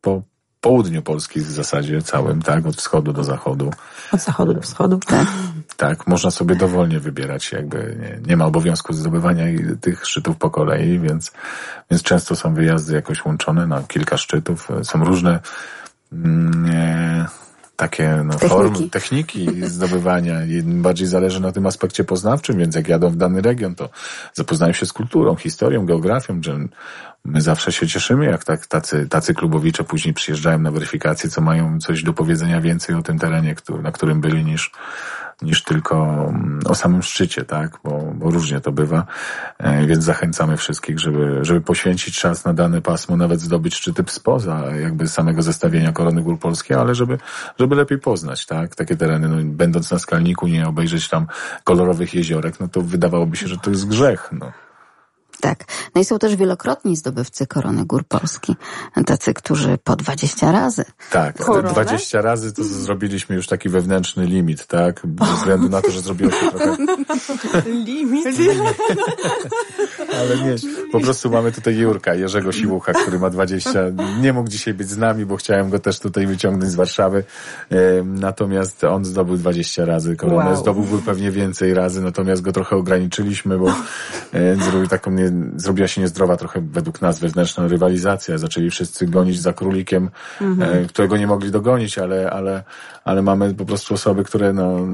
Po południu Polski w zasadzie całym, tak? Od wschodu do zachodu. Od zachodu do wschodu. Tak. Tak, można sobie dowolnie wybierać, jakby nie, nie ma obowiązku zdobywania tych szczytów po kolei, więc, więc często są wyjazdy jakoś łączone na kilka szczytów. Są różne Mm, takie no, techniki. formy, techniki zdobywania. Bardziej zależy na tym aspekcie poznawczym, więc jak jadą w dany region, to zapoznają się z kulturą, historią, geografią, że my zawsze się cieszymy, jak tak, tacy, tacy klubowicze później przyjeżdżają na weryfikację, co mają coś do powiedzenia więcej o tym terenie, który, na którym byli niż, niż tylko mm, o samym szczycie, tak? Bo, bo różnie to bywa. E, więc zachęcamy wszystkich, żeby, żeby poświęcić czas na dane pasmo, nawet zdobyć szczyty spoza jakby samego zestawienia Korony Gór Polskiej, ale żeby, żeby lepiej poznać, tak? Takie tereny, no, będąc na skalniku, nie obejrzeć tam kolorowych jeziorek, no to wydawałoby się, że to jest grzech, no. Tak. No i są też wielokrotni zdobywcy Korony Gór Polski. Tacy, którzy po 20 razy. Tak, Koronę? 20 razy to zrobiliśmy już taki wewnętrzny limit, tak? Ze względu na to, że zrobiło się trochę... limit? Ale nie, po prostu mamy tutaj Jurka, Jerzego Siłucha, który ma 20. Nie mógł dzisiaj być z nami, bo chciałem go też tutaj wyciągnąć z Warszawy. Natomiast on zdobył 20 razy koronę. Wow. Zdobyłby pewnie więcej razy, natomiast go trochę ograniczyliśmy, bo zrobił taką nie, zrobiła się niezdrowa trochę według nas wewnętrzna rywalizacja. Zaczęli wszyscy gonić za królikiem, mhm. którego nie mogli dogonić, ale, ale, ale mamy po prostu osoby, które no,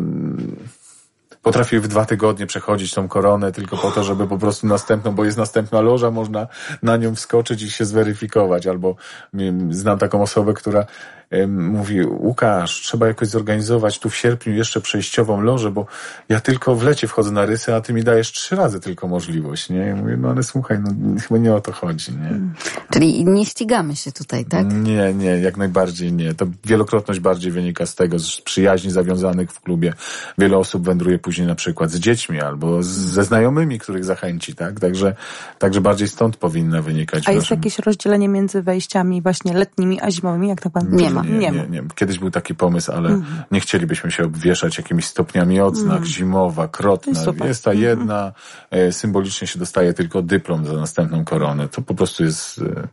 potrafił w dwa tygodnie przechodzić tą koronę tylko po to, żeby po prostu następną, bo jest następna loża, można na nią wskoczyć i się zweryfikować. Albo znam taką osobę, która mówi, Łukasz, trzeba jakoś zorganizować tu w sierpniu jeszcze przejściową lożę, bo ja tylko w lecie wchodzę na rysy, a ty mi dajesz trzy razy tylko możliwość, nie? Ja mówię, no ale słuchaj, no chyba nie o to chodzi, nie? Hmm. Czyli nie ścigamy się tutaj, tak? Nie, nie, jak najbardziej nie. To wielokrotność bardziej wynika z tego, z przyjaźni zawiązanych w klubie. Wiele osób wędruje później na przykład z dziećmi albo z, ze znajomymi, których zachęci, tak? Także, także bardziej stąd powinna wynikać. A jest jakieś rozdzielenie między wejściami właśnie letnimi a zimowymi, jak tak pan Nie ma. Nie, nie, nie, nie. Kiedyś był taki pomysł, ale mhm. nie chcielibyśmy się obwieszać jakimiś stopniami odznak, mhm. zimowa, krotna. Jest, jest ta mhm. jedna, mhm. symbolicznie się dostaje tylko dyplom za następną koronę. To po prostu jest, e,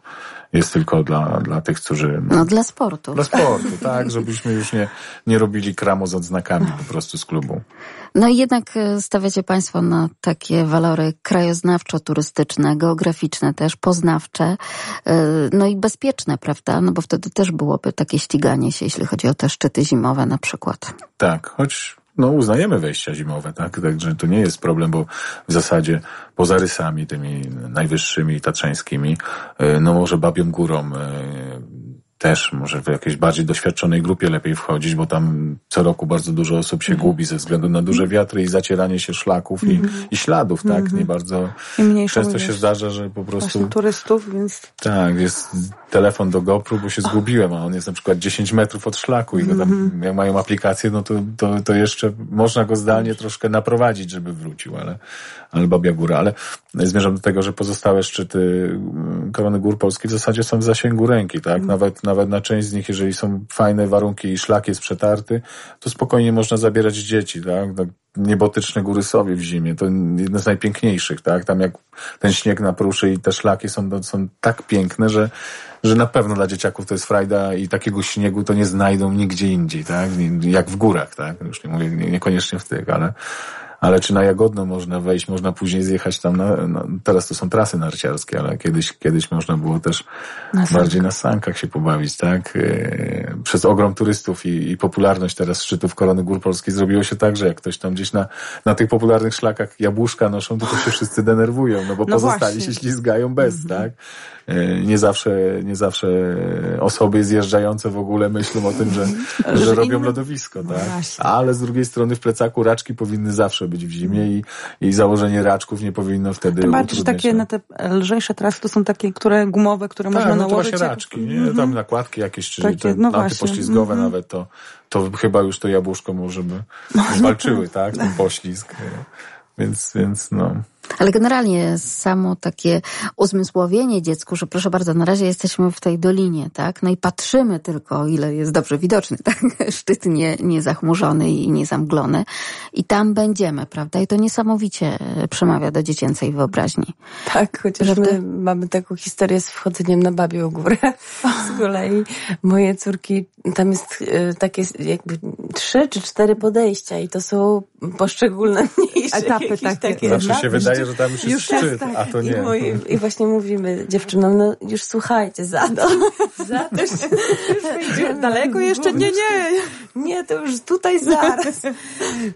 jest tylko dla, dla tych, którzy... No, no dla sportu. Dla sportu, tak, żebyśmy już nie, nie robili kramu z odznakami po prostu z klubu. No No i jednak e, stawiacie Państwo na takie walory krajoznawczo-turystyczne, geograficzne też, poznawcze, e, no i bezpieczne, prawda? No bo wtedy też byłoby takie ściganie się, jeśli chodzi o te szczyty zimowe na przykład. Tak, choć no, uznajemy wejścia zimowe, tak? Także to nie jest problem, bo w zasadzie poza rysami tymi najwyższymi tatrzańskimi, e, no może Babią Górą też może w jakiejś bardziej doświadczonej grupie lepiej wchodzić, bo tam co roku bardzo dużo osób się mm. gubi ze względu na duże wiatry i zacieranie się szlaków i, mhm. i, śladów, tak? Mm. Nie bardzo. Często się zdarza, że po prostu. turystów, więc. Tak, jest telefon do GoPro, bo się zgubiłem, a on jest na przykład 10 metrów od szlaku i go tam, mhm. jak mają aplikację, no to, to, to jeszcze można go zdalnie troszkę naprowadzić, żeby wrócił, ale, ale Babia Góra. Ale zmierzam do tego, że pozostałe szczyty mm, Korony Gór Polskiej w zasadzie są w zasięgu ręki, tak? Mhm. Nawet, nawet na część z nich, jeżeli są fajne warunki i szlak jest przetarty, to spokojnie można zabierać dzieci, tak? tak niebotyczne góry sobie w zimie, to jedne z najpiękniejszych, tak? Tam jak ten śnieg napruszy i te szlaki są, są tak piękne, że, że na pewno dla dzieciaków to jest frajda i takiego śniegu to nie znajdą nigdzie indziej, tak? Jak w górach, tak? Już nie mówię niekoniecznie w tych, ale, ale czy na Jagodno można wejść, można później zjechać tam na, na teraz to są trasy narciarskie, ale kiedyś, kiedyś można było też na bardziej na sankach się pobawić, tak? E, przez ogrom turystów i, i popularność teraz szczytów Korony Gór Polskiej zrobiło się tak, że jak ktoś tam gdzieś na, na tych popularnych szlakach jabłuszka noszą, to, to się wszyscy denerwują, no bo no pozostali właśnie. się ślizgają bez, mhm. tak? E, nie zawsze, nie zawsze osoby zjeżdżające w ogóle myślą o tym, że, że robią lodowisko, no tak? Ale z drugiej strony w plecaku raczki powinny zawsze być w zimie i, i założenie raczków nie powinno wtedy Tym bardziej, że takie na te lżejsze trasy to są takie, które gumowe, które tak, można no nałożyć. Tak, raczki, nie? Mhm. Tam nakładki jakieś, czy takie, te no antypoślizgowe mm -hmm. nawet, to, to chyba już to jabłuszko może by walczyły, tak? Ten poślizg. Więc, więc no. Ale generalnie samo takie uzmysłowienie dziecku, że proszę bardzo, na razie jesteśmy w tej dolinie, tak? No i patrzymy tylko, o ile jest dobrze widoczny, tak? Szczyt nie, nie zachmurzony i nie zamglony. I tam będziemy, prawda? I to niesamowicie przemawia do dziecięcej wyobraźni. Tak, chociaż prawda? my mamy taką historię z wchodzeniem na Babią Górę. Z kolei moje córki, tam jest e, takie jakby trzy czy cztery podejścia i to są poszczególne mniejsze etapy takie. takie Zawsze się wydaje, wydaje, że tam już jest już szczyt, tak. a to nie. I, moi, I, właśnie mówimy dziewczynom, no już słuchajcie, za to, za to już Daleko jeszcze? Nie, nie. Nie, to już tutaj zaraz.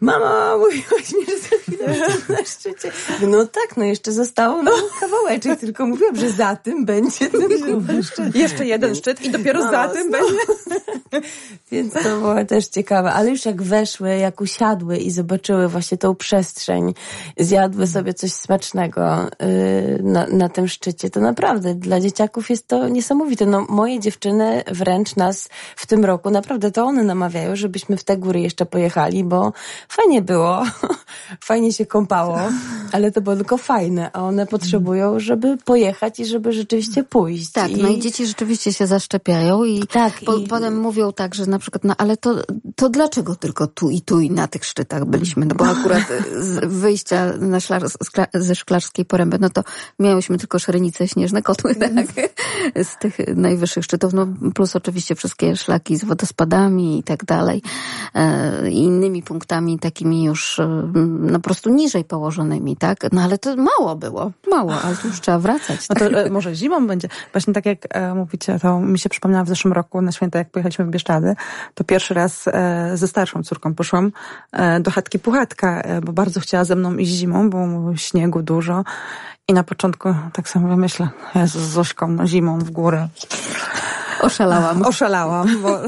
Mama, mówiłaś mi, że za chwilę na szczycie. No tak, no jeszcze zostało no, kawałeczek, tylko mówiłam, że za tym będzie ten szczyt. Jeszcze jeden szczyt i dopiero no, za tym no. będzie. Więc to było też ciekawe. Ale już jak weszły, jak usiadły i zobaczyły właśnie tą przestrzeń, zjadły sobie coś smacznego yy, na, na tym szczycie, to naprawdę dla dzieciaków jest to niesamowite. No, moje dziewczyny wręcz nas w tym roku, naprawdę to one namawiają, żebyśmy w te góry jeszcze pojechali, bo fajnie było, fajnie się kąpało, ale to było tylko fajne, a one potrzebują, żeby pojechać i żeby rzeczywiście pójść. Tak, I... no i dzieci rzeczywiście się zaszczepiają i, tak, po, i... potem mówią tak, że na przykład, no ale to, to dlaczego tylko tu i tu i na tych szczytach byliśmy? No bo akurat z wyjścia na szlar, ze Szklarskiej Poręby, no to miałyśmy tylko szerenice śnieżne kotły, tak? Z tych najwyższych szczytów, no plus oczywiście wszystkie szlaki z wodospadami i tak dalej, e, i innymi punktami takimi już e, no po prostu niżej położonymi, tak? No ale to mało było, mało, ale tu już trzeba wracać. No to tak? może zimą będzie. Właśnie tak jak e, mówicie, to mi się przypomniało w zeszłym roku na święta, jak pojechaliśmy w Bieszczady, to pierwszy raz ze starszą córką poszłam do chatki Puchatka, bo bardzo chciała ze mną iść zimą, bo śniegu dużo. I na początku tak samo myślę, Jezus, z Zośką no, zimą w górę. Oszalałam. Oszalałam, bo,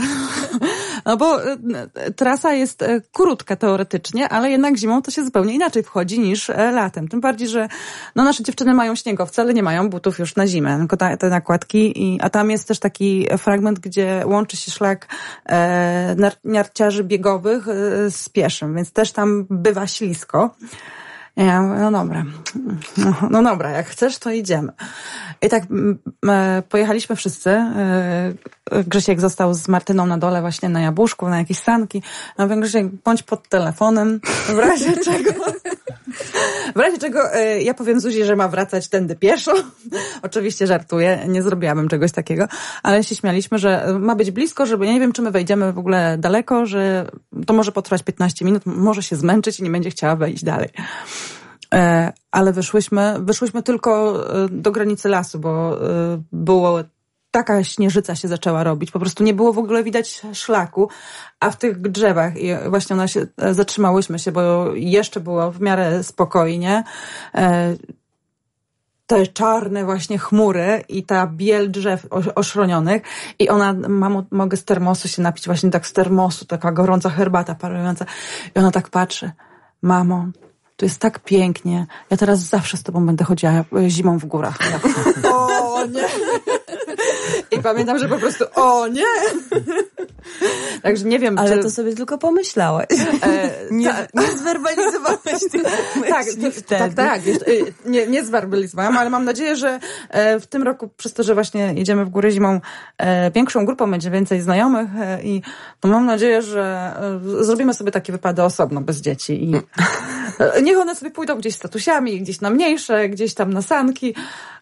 no bo e, trasa jest e, krótka teoretycznie, ale jednak zimą to się zupełnie inaczej wchodzi niż latem. Tym bardziej, że no nasze dziewczyny mają śniegowce, ale nie mają butów już na zimę, tylko te, nakładki. I, a tam jest też taki fragment, gdzie łączy się szlak e, narciarzy biegowych z pieszym, więc też tam bywa ślisko. Ja mówię, no dobra, no, no dobra, jak chcesz, to idziemy. I tak pojechaliśmy wszyscy. E, Grzesiek został z Martyną na dole właśnie na Jabłuszku, na jakieś sanki. No mówię, Grzesiek, bądź pod telefonem, w razie czego. W razie czego e, ja powiem Zuzi, że ma wracać tędy pieszo. Oczywiście żartuję, nie zrobiłabym czegoś takiego, ale się śmialiśmy, że ma być blisko, żeby nie wiem, czy my wejdziemy w ogóle daleko, że to może potrwać 15 minut, może się zmęczyć i nie będzie chciała wejść dalej. E, ale wyszłyśmy, wyszłyśmy tylko e, do granicy lasu, bo było taka śnieżyca się zaczęła robić. Po prostu nie było w ogóle widać szlaku, a w tych drzewach i właśnie ona się, zatrzymałyśmy się, bo jeszcze było w miarę spokojnie. Te czarne właśnie chmury i ta biel drzew oszronionych i ona, mamo, mogę z termosu się napić, właśnie tak z termosu, taka gorąca herbata parująca i ona tak patrzy. Mamo, to jest tak pięknie. Ja teraz zawsze z tobą będę chodziła e, zimą w górach. O nie! I pamiętam, że po prostu o nie! Także nie wiem, Ale czy... to sobie tylko pomyślałaś. E, nie, ta... nie zwerbalizowałeś tych tak, tak, tak. E, nie, nie zwerbalizowałam, ale mam nadzieję, że e, w tym roku, przez to, że właśnie jedziemy w górę zimą, większą grupą będzie więcej znajomych i to mam nadzieję, że zrobimy sobie takie wypady osobno, bez dzieci i niech one sobie pójdą gdzieś z tatusiami, gdzieś na mniejsze, gdzieś tam na sanki,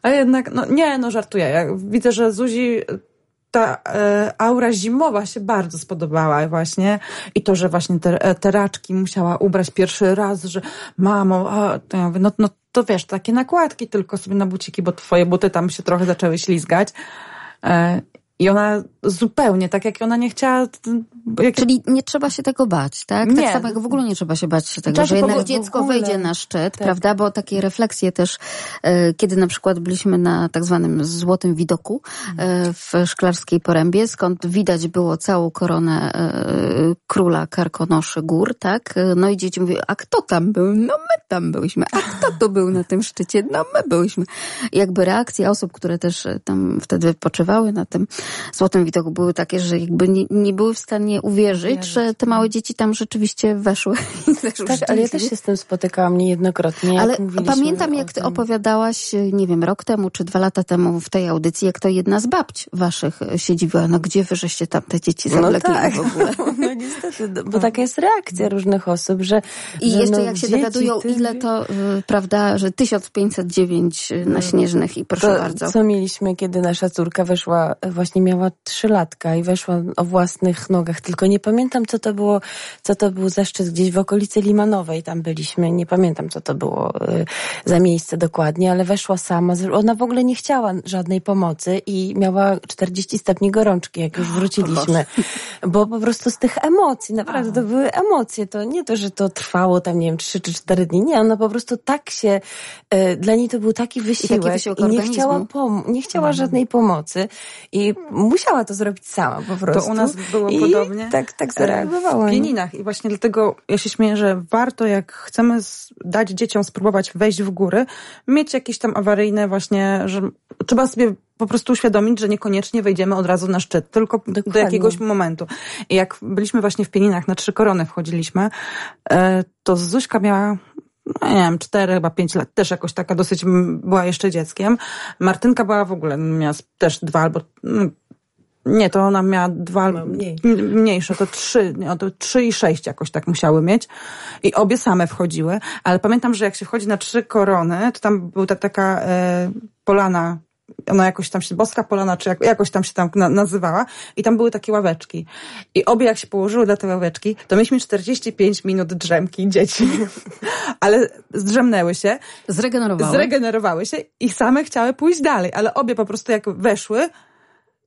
a jednak, no nie, no żartuję. Ja widzę, że Zuzi ta e, aura zimowa się bardzo spodobała właśnie i to, że właśnie te, e, te raczki musiała ubrać pierwszy raz, że mamo, a, to ja mówię, no, no to wiesz, takie nakładki tylko sobie na buciki, bo twoje buty tam się trochę zaczęły ślizgać. E, i ona zupełnie, tak jak ona nie chciała... Jak... Czyli nie trzeba się tego bać, tak? tak nie. Tak samo jak w ogóle nie trzeba się bać się tego, że jednak dziecko wejdzie na szczyt, tak. prawda? Bo takie refleksje też, e, kiedy na przykład byliśmy na tak zwanym złotym widoku e, w Szklarskiej Porębie, skąd widać było całą koronę e, króla karkonoszy gór, tak? No i dzieci mówiły, a kto tam był? No my tam byliśmy. A kto tu był na tym szczycie? No my byliśmy. jakby reakcje osób, które też tam wtedy poczywały na tym Złotym Widoku były takie, że jakby nie, nie były w stanie uwierzyć, że te małe dzieci tam rzeczywiście weszły. tak, ale ja też się z tym spotykałam niejednokrotnie. Ale pamiętam, jak ty opowiadałaś, nie wiem, rok temu czy dwa lata temu w tej audycji, jak to jedna z babć waszych się dziwiła, no gdzie wy żeście tam te dzieci zawlekli no tak. w ogóle? No niestety, no, bo taka jest reakcja różnych osób, że... I że jeszcze no, jak się dowiadują, ty... ile to, y, prawda, że 1509 na no. Śnieżnych i proszę to, bardzo. Co mieliśmy, kiedy nasza córka weszła właśnie właśnie miała trzylatka i weszła o własnych nogach, tylko nie pamiętam, co to było, co to był za szczyt, gdzieś w okolicy Limanowej tam byliśmy, nie pamiętam, co to było y, za miejsce dokładnie, ale weszła sama, ona w ogóle nie chciała żadnej pomocy i miała 40 stopni gorączki, jak już wróciliśmy, bo po prostu z tych emocji, naprawdę to były emocje, to nie to, że to trwało tam, nie wiem, 3 czy 4 dni, nie, ona po prostu tak się, y, dla niej to był taki wysiłek i, i nie chciała, pom- nie chciała żadnej pomocy i musiała to zrobić sama po prostu. To u nas było I podobnie. tak, tak zareagowała. W Pieninach. I właśnie dlatego ja się śmieję, że warto, jak chcemy dać dzieciom spróbować wejść w góry, mieć jakieś tam awaryjne właśnie, że trzeba sobie po prostu uświadomić, że niekoniecznie wejdziemy od razu na szczyt, tylko Dokładnie. do jakiegoś momentu. I jak byliśmy właśnie w Pieninach, na trzy korony wchodziliśmy, e, to Zuśka miała no nie wiem, cztery, chyba pięć lat, też jakoś taka dosyć była jeszcze dzieckiem. Martynka była w ogóle, miała też dwa albo, no, nie, to ona miała dwa, no, mniej. mniejsze, to trzy, nie, to trzy i sześć jakoś tak musiały mieć. I obie same wchodziły, ale pamiętam, że jak się wchodzi na trzy korony, to tam była ta, taka e, polana ona jakoś tam się, Boska Polana, czy jak, jakoś tam się tam na, nazywała i tam były takie ławeczki. I obie jak się położyły na te ławeczki, to mieliśmy 45 minut drzemki dzieci. ale zdrzemnęły się. Zregenerowały. Zregenerowały się i same chciały pójść dalej, ale obie po prostu jak weszły,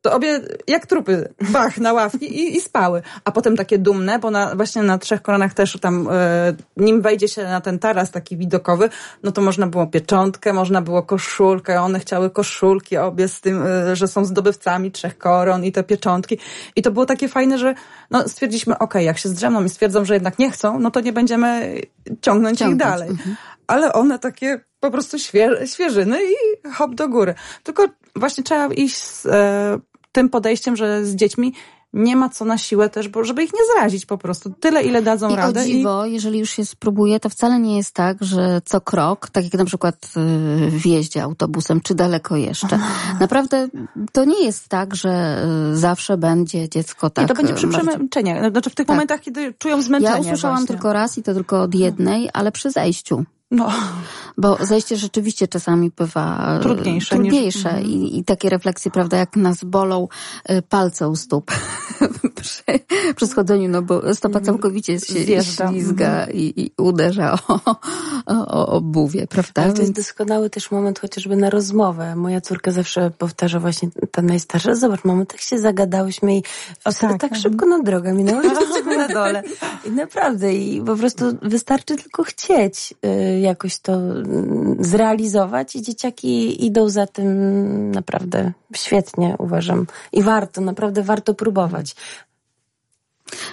to obie jak trupy, bach, na ławki i, i spały. A potem takie dumne, bo na, właśnie na trzech koronach też tam, e, nim wejdzie się na ten taras taki widokowy, no to można było pieczątkę, można było koszulkę, one chciały koszulki obie z tym, e, że są zdobywcami trzech koron i te pieczątki. I to było takie fajne, że no stwierdziliśmy, okej, okay, jak się zdrzemną i stwierdzą, że jednak nie chcą, no to nie będziemy ciągnąć, ciągnąć. ich dalej. Mhm. Ale one takie po prostu świe, świeżyny i hop do góry. Tylko właśnie trzeba iść z, e, tym podejściem, że z dziećmi nie ma co na siłę też, bo żeby ich nie zrazić po prostu. Tyle, ile dadzą I radę. O dziwo, i jeżeli już się spróbuje, to wcale nie jest tak, że co krok, tak jak na przykład y, w jeździe autobusem, czy daleko jeszcze. Naprawdę to nie jest tak, że y, zawsze będzie dziecko tak. Nie, to będzie przy przemęczeniu. Znaczy w tych tak. momentach, kiedy czują zmęczenie. Ja usłyszałam właśnie. tylko raz i to tylko od jednej, ale przy zejściu. No. Bo zejście rzeczywiście czasami bywa trudniejsze. trudniejsze niż... I, I, takie refleksje, prawda, jak nas bolą y, palce u stóp przy, przy schodzeniu, no bo stopa mhm. całkowicie się Zjeżdża. ślizga mhm. i, i, uderza o, o, o obuwie, prawda? Ale to jest doskonały też moment chociażby na rozmowę. Moja córka zawsze powtarza właśnie, ta najstarsza, zobacz, mamy tak się zagadałyśmy i o, tak, tak szybko na drogę minęło, na dole. I naprawdę, i po prostu wystarczy tylko chcieć y, jakoś to mm, zrealizować i dzieciaki idą za tym naprawdę świetnie, uważam. I warto, naprawdę warto próbować.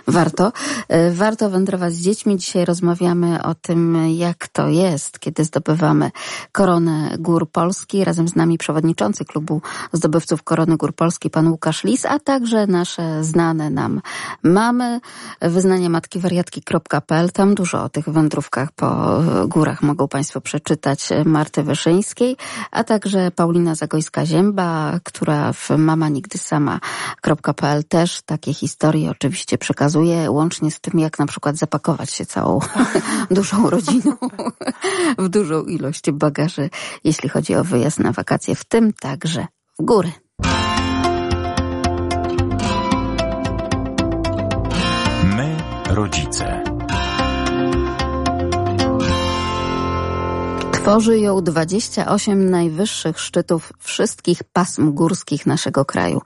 Warto. E, warto wędrować z dziećmi. Dzisiaj rozmawiamy o tym, jak to jest, kiedy zdobywamy koronę Gór Polski. Razem z nami przewodniczący klubu zdobywców korony Gór Polski, pan Łukasz Lis, a także nasze znane nam mamy. Wyznanie matki wariatki.pl. Tam dużo o tych wędrówkach po górach mogą Państwo przeczytać Marty Wyszyńskiej, a także Paulina Zagojska-Zięba, która w mamanigdysama.pl też takie historie oczywiście przekazuje, łącznie z tym, jak na przykład zapakować się całą dużą rodziną w dużą ilość bagaży, jeśli chodzi o wyjazd na wakacje, w tym także w góry. My. Tworzy ją 28 najwyższych szczytów wszystkich pasm górskich naszego kraju.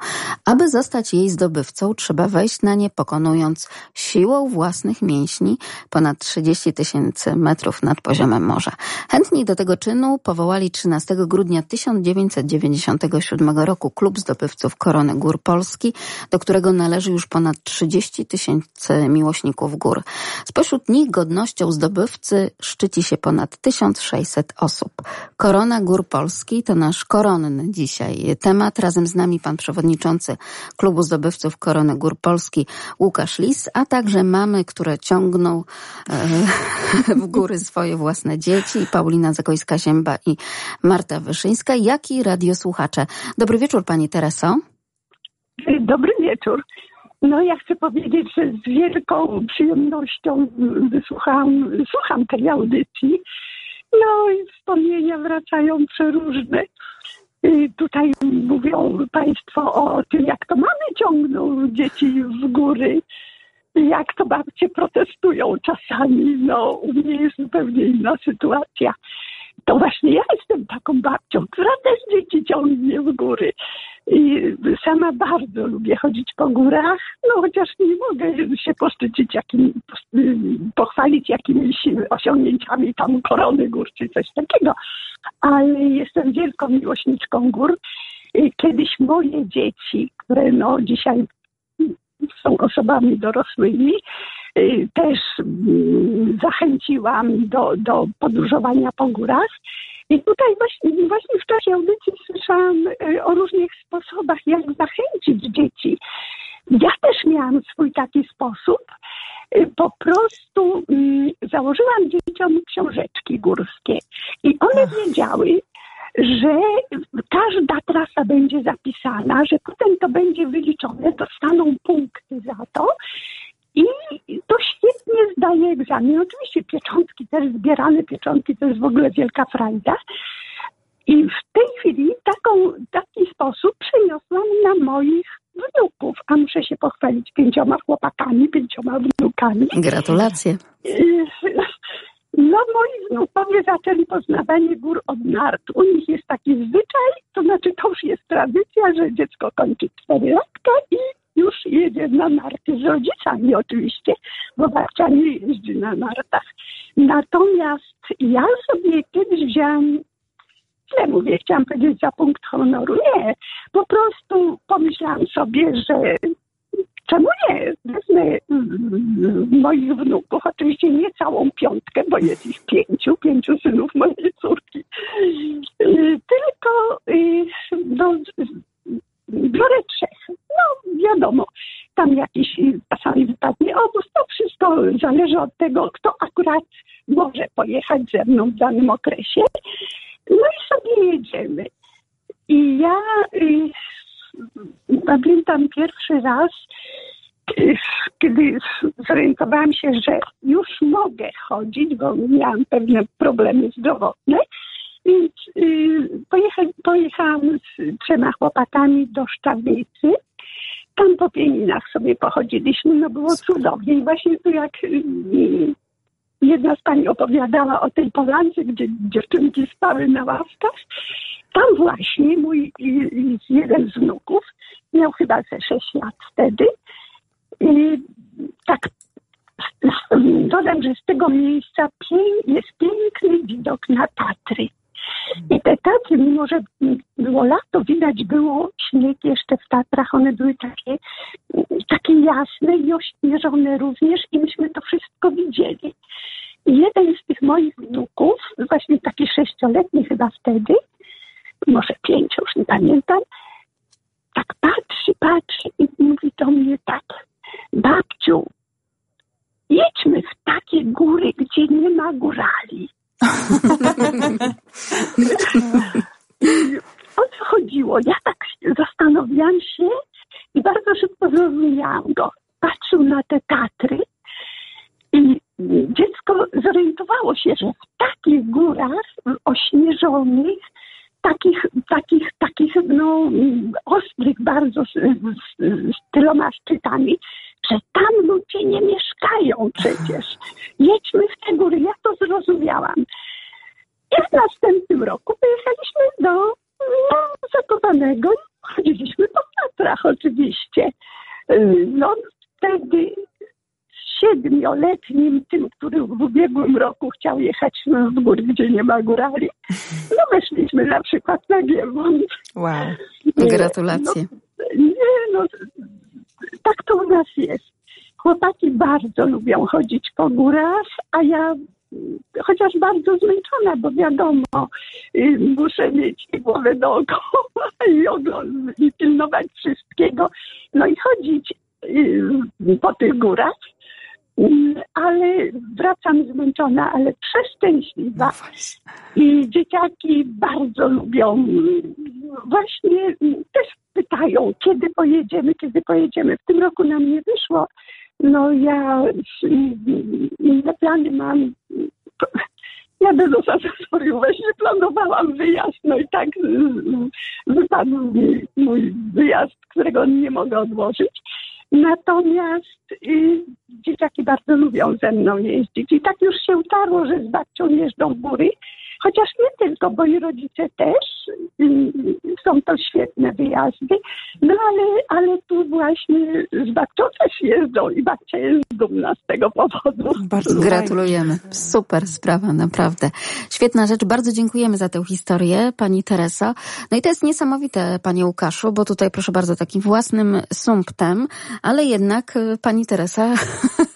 Aby zostać jej zdobywcą, trzeba wejść na nie pokonując siłą własnych mięśni ponad 30 tysięcy metrów nad poziomem morza. Chętni do tego czynu powołali 13 grudnia 1997 roku Klub Zdobywców Korony Gór Polski, do którego należy już ponad 30 tysięcy miłośników gór. Spośród nich godnością zdobywcy szczyci się ponad 1600 osób. Korona Gór Polski to nasz koronny dzisiaj temat. Razem z nami pan przewodniczący Klubu Zdobywców Korony Gór Polski Łukasz Lis, a także mamy, które ciągną e, w góry swoje własne dzieci, Paulina Zagojska-Zięba i Marta Wyszyńska, jak i radiosłuchacze. Dobry wieczór pani Tereso. Dobry wieczór. No ja chcę powiedzieć, że z wielką przyjemnością wysłucham, słucham tej audycji no i wspomnienia wracają przeróżne. Tutaj mówią Państwo o tym, jak to mamy ciągną dzieci w góry, jak to babcie protestują czasami. No, u mnie jest zupełnie inna sytuacja to właśnie ja jestem taką babcią, która też dzieci ciągnie w góry. I sama bardzo lubię chodzić po górach, no chociaż nie mogę się poszczycić jakim, pochwalić jakimiś osiągnięciami tam korony gór czy coś takiego, ale jestem wielką miłośniczką gór. Kiedyś moje dzieci, które no dzisiaj są osobami dorosłymi, Y, też mm, zachęciłam do, do podróżowania po górach. I tutaj właśnie, właśnie w czasie audycji słyszałam y, o różnych sposobach, jak zachęcić dzieci. Ja też miałam swój taki sposób. Y, po prostu mm, założyłam dzieciom książeczki górskie i one wiedziały, że każda trasa będzie zapisana, że potem to będzie wyliczone, dostaną punkty za to i to świetnie zdaje egzamin. Oczywiście pieczątki też zbierane, pieczątki to jest w ogóle wielka frajda. I w tej chwili taką, taki sposób przeniosłam na moich wnuków, a muszę się pochwalić pięcioma chłopakami, pięcioma wnukami. Gratulacje. No moi wnukowie zaczęli poznawanie gór od nart. U nich jest taki zwyczaj, to znaczy to już jest tradycja, że dziecko kończy cztery latka i już jedzie na narty z rodzicami oczywiście, bo babcia nie jeździ na nartach. Natomiast ja sobie kiedyś wziąłem źle mówię, chciałam powiedzieć za punkt honoru. Nie, po prostu pomyślałam sobie, że czemu nie? Wezmę moich wnuków, oczywiście nie całą piątkę, bo jest ich pięciu, pięciu synów mojej córki. Tylko y, no, biorę trzech. Wiadomo, tam jakiś czasami wypadnie obóz, to wszystko zależy od tego, kto akurat może pojechać ze mną w danym okresie. No i sobie jedziemy. I ja y, pamiętam pierwszy raz, kiedy zorientowałam się, że już mogę chodzić, bo miałam pewne problemy zdrowotne, więc y, pojecha, pojechałam z trzema chłopakami do Szczawnicy. Tam po pieninach sobie pochodziliśmy, no było cudownie. I właśnie tu jak y, jedna z pani opowiadała o tej polance, gdzie dziewczynki spały na ławkach, tam właśnie mój jeden z wnuków, miał chyba ze 6 lat wtedy, i tak dodam, że z tego miejsca jest piękny widok na Tatry. I te Tatry, mimo że było lato, widać było śnieg jeszcze w Tatrach, one były takie, takie jasne i ośnieżone również i myśmy to wszystko widzieli. I jeden z tych moich wnuków, właśnie taki sześcioletni chyba wtedy, może pięć, już nie pamiętam, tak patrzy, patrzy i mówi do mnie tak, babciu, jedźmy w takie góry, gdzie nie ma górali. O co chodziło? Ja tak zastanowiłam się i bardzo szybko zrozumiałam go. Patrzył na te Tatry i dziecko zorientowało się, że w takich górach ośnieżonych takich, takich, takich no, ostrych bardzo z, z, z tyloma szczytami, że tam ludzie nie mieszkają przecież. Jedźmy w te góry, ja to zrozumiałam. I w następnym roku pojechaliśmy do no, Zakopanego i chodziliśmy po Tatrach oczywiście. No wtedy siedmioletnim, tym, który w ubiegłym roku chciał jechać w góry, gdzie nie ma górali. No weszliśmy na przykład na Giewont. Wow, gratulacje. No, nie, no, tak to u nas jest. Chłopaki bardzo lubią chodzić po górach, a ja chociaż bardzo zmęczona, bo wiadomo, y, muszę mieć głowę dookoła i, i pilnować wszystkiego. No i chodzić y, po tych górach ale wracam zmęczona, ale przeszczęśliwa. No I dzieciaki bardzo lubią, właśnie też pytają, kiedy pojedziemy, kiedy pojedziemy. W tym roku nam nie wyszło. No ja inne plany mam. Jadę do sanatorium, właśnie planowałam wyjazd, no i tak wypadł mi mój wyjazd, którego nie mogę odłożyć. Natomiast y, dzieciaki bardzo lubią ze mną jeździć i tak już się utarło, że z babcią jeżdżą w góry. Chociaż nie tylko, bo i rodzice też. Y, są to świetne wyjazdy. No ale, ale tu właśnie z babcią też jeżdżą i babcia jest dumna z tego powodu. Bardzo Gratulujemy. Super sprawa, naprawdę. Świetna rzecz. Bardzo dziękujemy za tę historię, pani Teresa. No i to jest niesamowite, panie Łukaszu, bo tutaj proszę bardzo takim własnym sumptem, ale jednak y, pani Teresa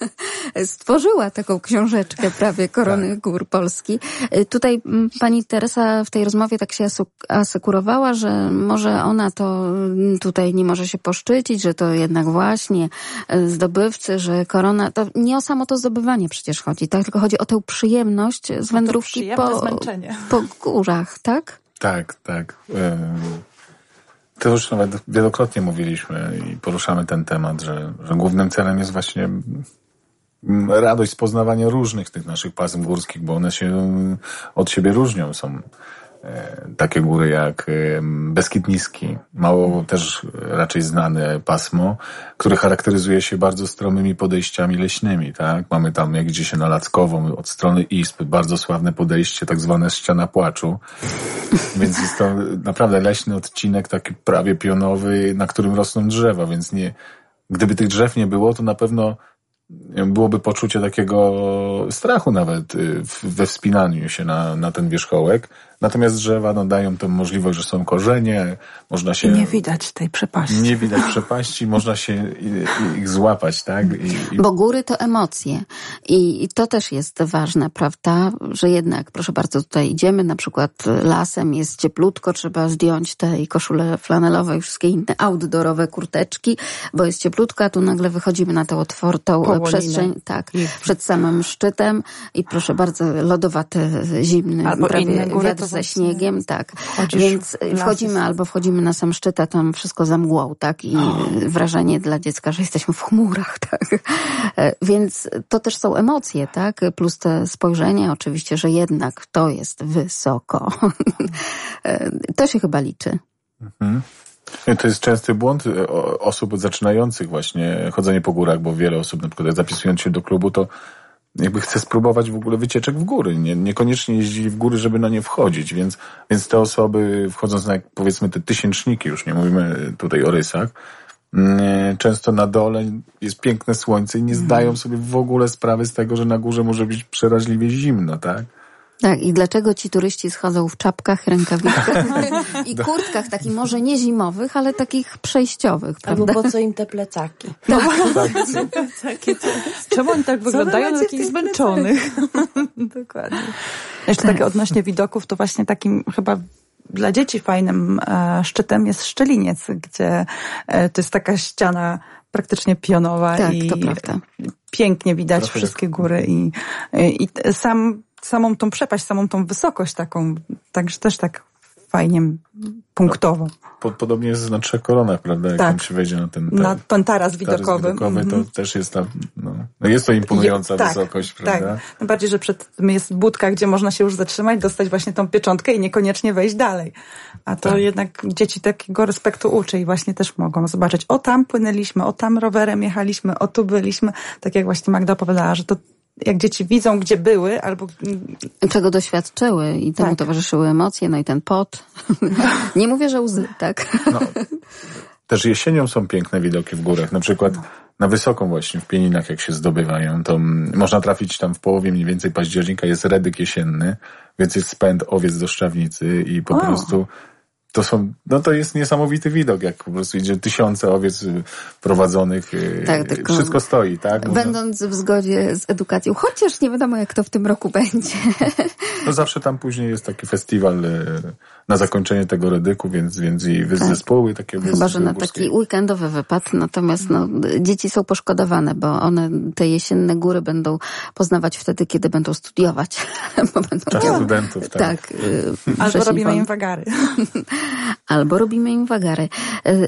stworzyła taką książeczkę prawie Korony tak. Gór Polski. Y, tutaj pani Teresa w tej rozmowie tak się asekurowała, że może ona to mm, tutaj nie może się poszczycić, że to jednak właśnie y, zdobywcy, że korona, to nie o samo to zdobywanie przecież chodzi, tak? Tylko chodzi o tę przyjemność z wędrówki po, po górach, tak? Tak, tak. To już nawet wielokrotnie mówiliśmy i poruszamy ten temat, że, że głównym celem jest właśnie radość z poznawania różnych tych naszych pasm górskich, bo one się od siebie różnią. Są e, takie góry jak Beskid Niski, mało też raczej znane pasmo, które charakteryzuje się bardzo stromymi podejściami leśnymi, tak? Mamy tam, jak idzie się na Lackową, od strony Izb, bardzo sławne podejście, tak zwane ściana płaczu. Więc jest to naprawdę leśny odcinek, taki prawie pionowy, na którym rosną drzewa, więc nie, gdyby tych drzew nie było, to na pewno byłoby poczucie takiego strachu nawet y, we wspinaniu się na, na ten wierzchołek. Natomiast drzewa no, dają tę możliwość, że są korzenie, można się... I nie widać tej przepaści. Nie widać przepaści, można się ich złapać, tak? I, i... Bo góry to emocje. I, I to też jest ważne, prawda? Że jednak, proszę bardzo, tutaj idziemy, na przykład lasem, jest cieplutko, trzeba zdjąć te koszule flanelowe i wszystkie inne outdoorowe kurteczki, bo jest cieplutko, a tu nagle wychodzimy na tę otwartą Połolinę. przestrzeń, tak, przed samym szczytem i proszę bardzo, lodowate, zimny, Albo prawie inne góry to ze śniegiem, tak. Więc wchodzimy albo wchodzimy na sam szczyt, a tam wszystko za mgłą, tak? I wrażenie dla dziecka, że jesteśmy w chmurach, tak? E, więc to też są emocje, tak? Plus te spojrzenie, oczywiście, że jednak to jest wysoko. E, to się chyba liczy. Mhm. To jest częsty błąd e, osób zaczynających właśnie chodzenie po górach, bo wiele osób na przykład zapisując się do klubu, to jakby chce spróbować w ogóle wycieczek w góry. Nie, niekoniecznie jeździli w góry, żeby na nie wchodzić, więc, więc te osoby wchodząc na powiedzmy te tysięczniki, już nie mówimy tutaj o rysach, mm, często na dole jest piękne słońce i nie mhm. zdają sobie w ogóle sprawy z tego, że na górze może być przeraźliwie zimno, tak? Tak, i dlaczego ci turyści schodzą w czapkach, rękawiczkach i kurtkach, takich może nie zimowych, ale takich przejściowych, prawda? Albo po co im te plecaki? No, tak. plecaki to... Czemu oni tak wyglądają na takich zmęczonych? Dokładnie. Jeszcze takie odnośnie widoków, to właśnie takim chyba dla dzieci fajnym e, szczytem jest Szczeliniec, gdzie e, to jest taka ściana praktycznie pionowa tak, i to prawda. pięknie widać Trochę wszystkie góry i, i sam samą tą przepaść, samą tą wysokość taką, także też tak fajnie punktowo. No, podobnie jest na trzech koronach, prawda? Jak tak. się wejdzie na ten, na ten taras widokowy. Taras widokowy mm -hmm. To mhm. też jest ta, no, no, jest to imponująca Je, tak, wysokość, prawda? Tak. Tym bardziej, że przed tym jest budka, gdzie można się już zatrzymać, dostać właśnie tą pieczątkę i niekoniecznie wejść dalej. A to tak. jednak dzieci takiego respektu uczy i właśnie też mogą zobaczyć, o tam płynęliśmy, o tam rowerem jechaliśmy, o tu byliśmy. Tak jak właśnie Magda opowiadała, że to jak dzieci widzą, gdzie były, albo... Czego doświadczyły i temu tak. towarzyszyły emocje, no i ten pot. Nie mówię, że łzy, tak? No. Też jesienią są piękne widoki w górach. Na przykład no. na wysoką właśnie, w Pieninach jak się zdobywają, to można trafić tam w połowie mniej więcej października, jest redyk jesienny, więc jest spęd owiec do szczawnicy i po o. prostu to są, no to jest niesamowity widok, jak po prostu idzie tysiące owiec prowadzonych, y, tak, tylko wszystko stoi, tak? Będąc w zgodzie z edukacją, chociaż nie wiadomo jak to w tym roku będzie. No zawsze tam później jest taki festiwal y, na zakończenie tego redyku, więc, więc i tak. zespoły takie Chyba, że na taki weekendowy wypad, natomiast no, dzieci są poszkodowane, bo one te jesienne góry będą poznawać wtedy, kiedy będą studiować. bo będą Czas studentów, tak. tak Albo robimy im wagary. albo robimy im wagary.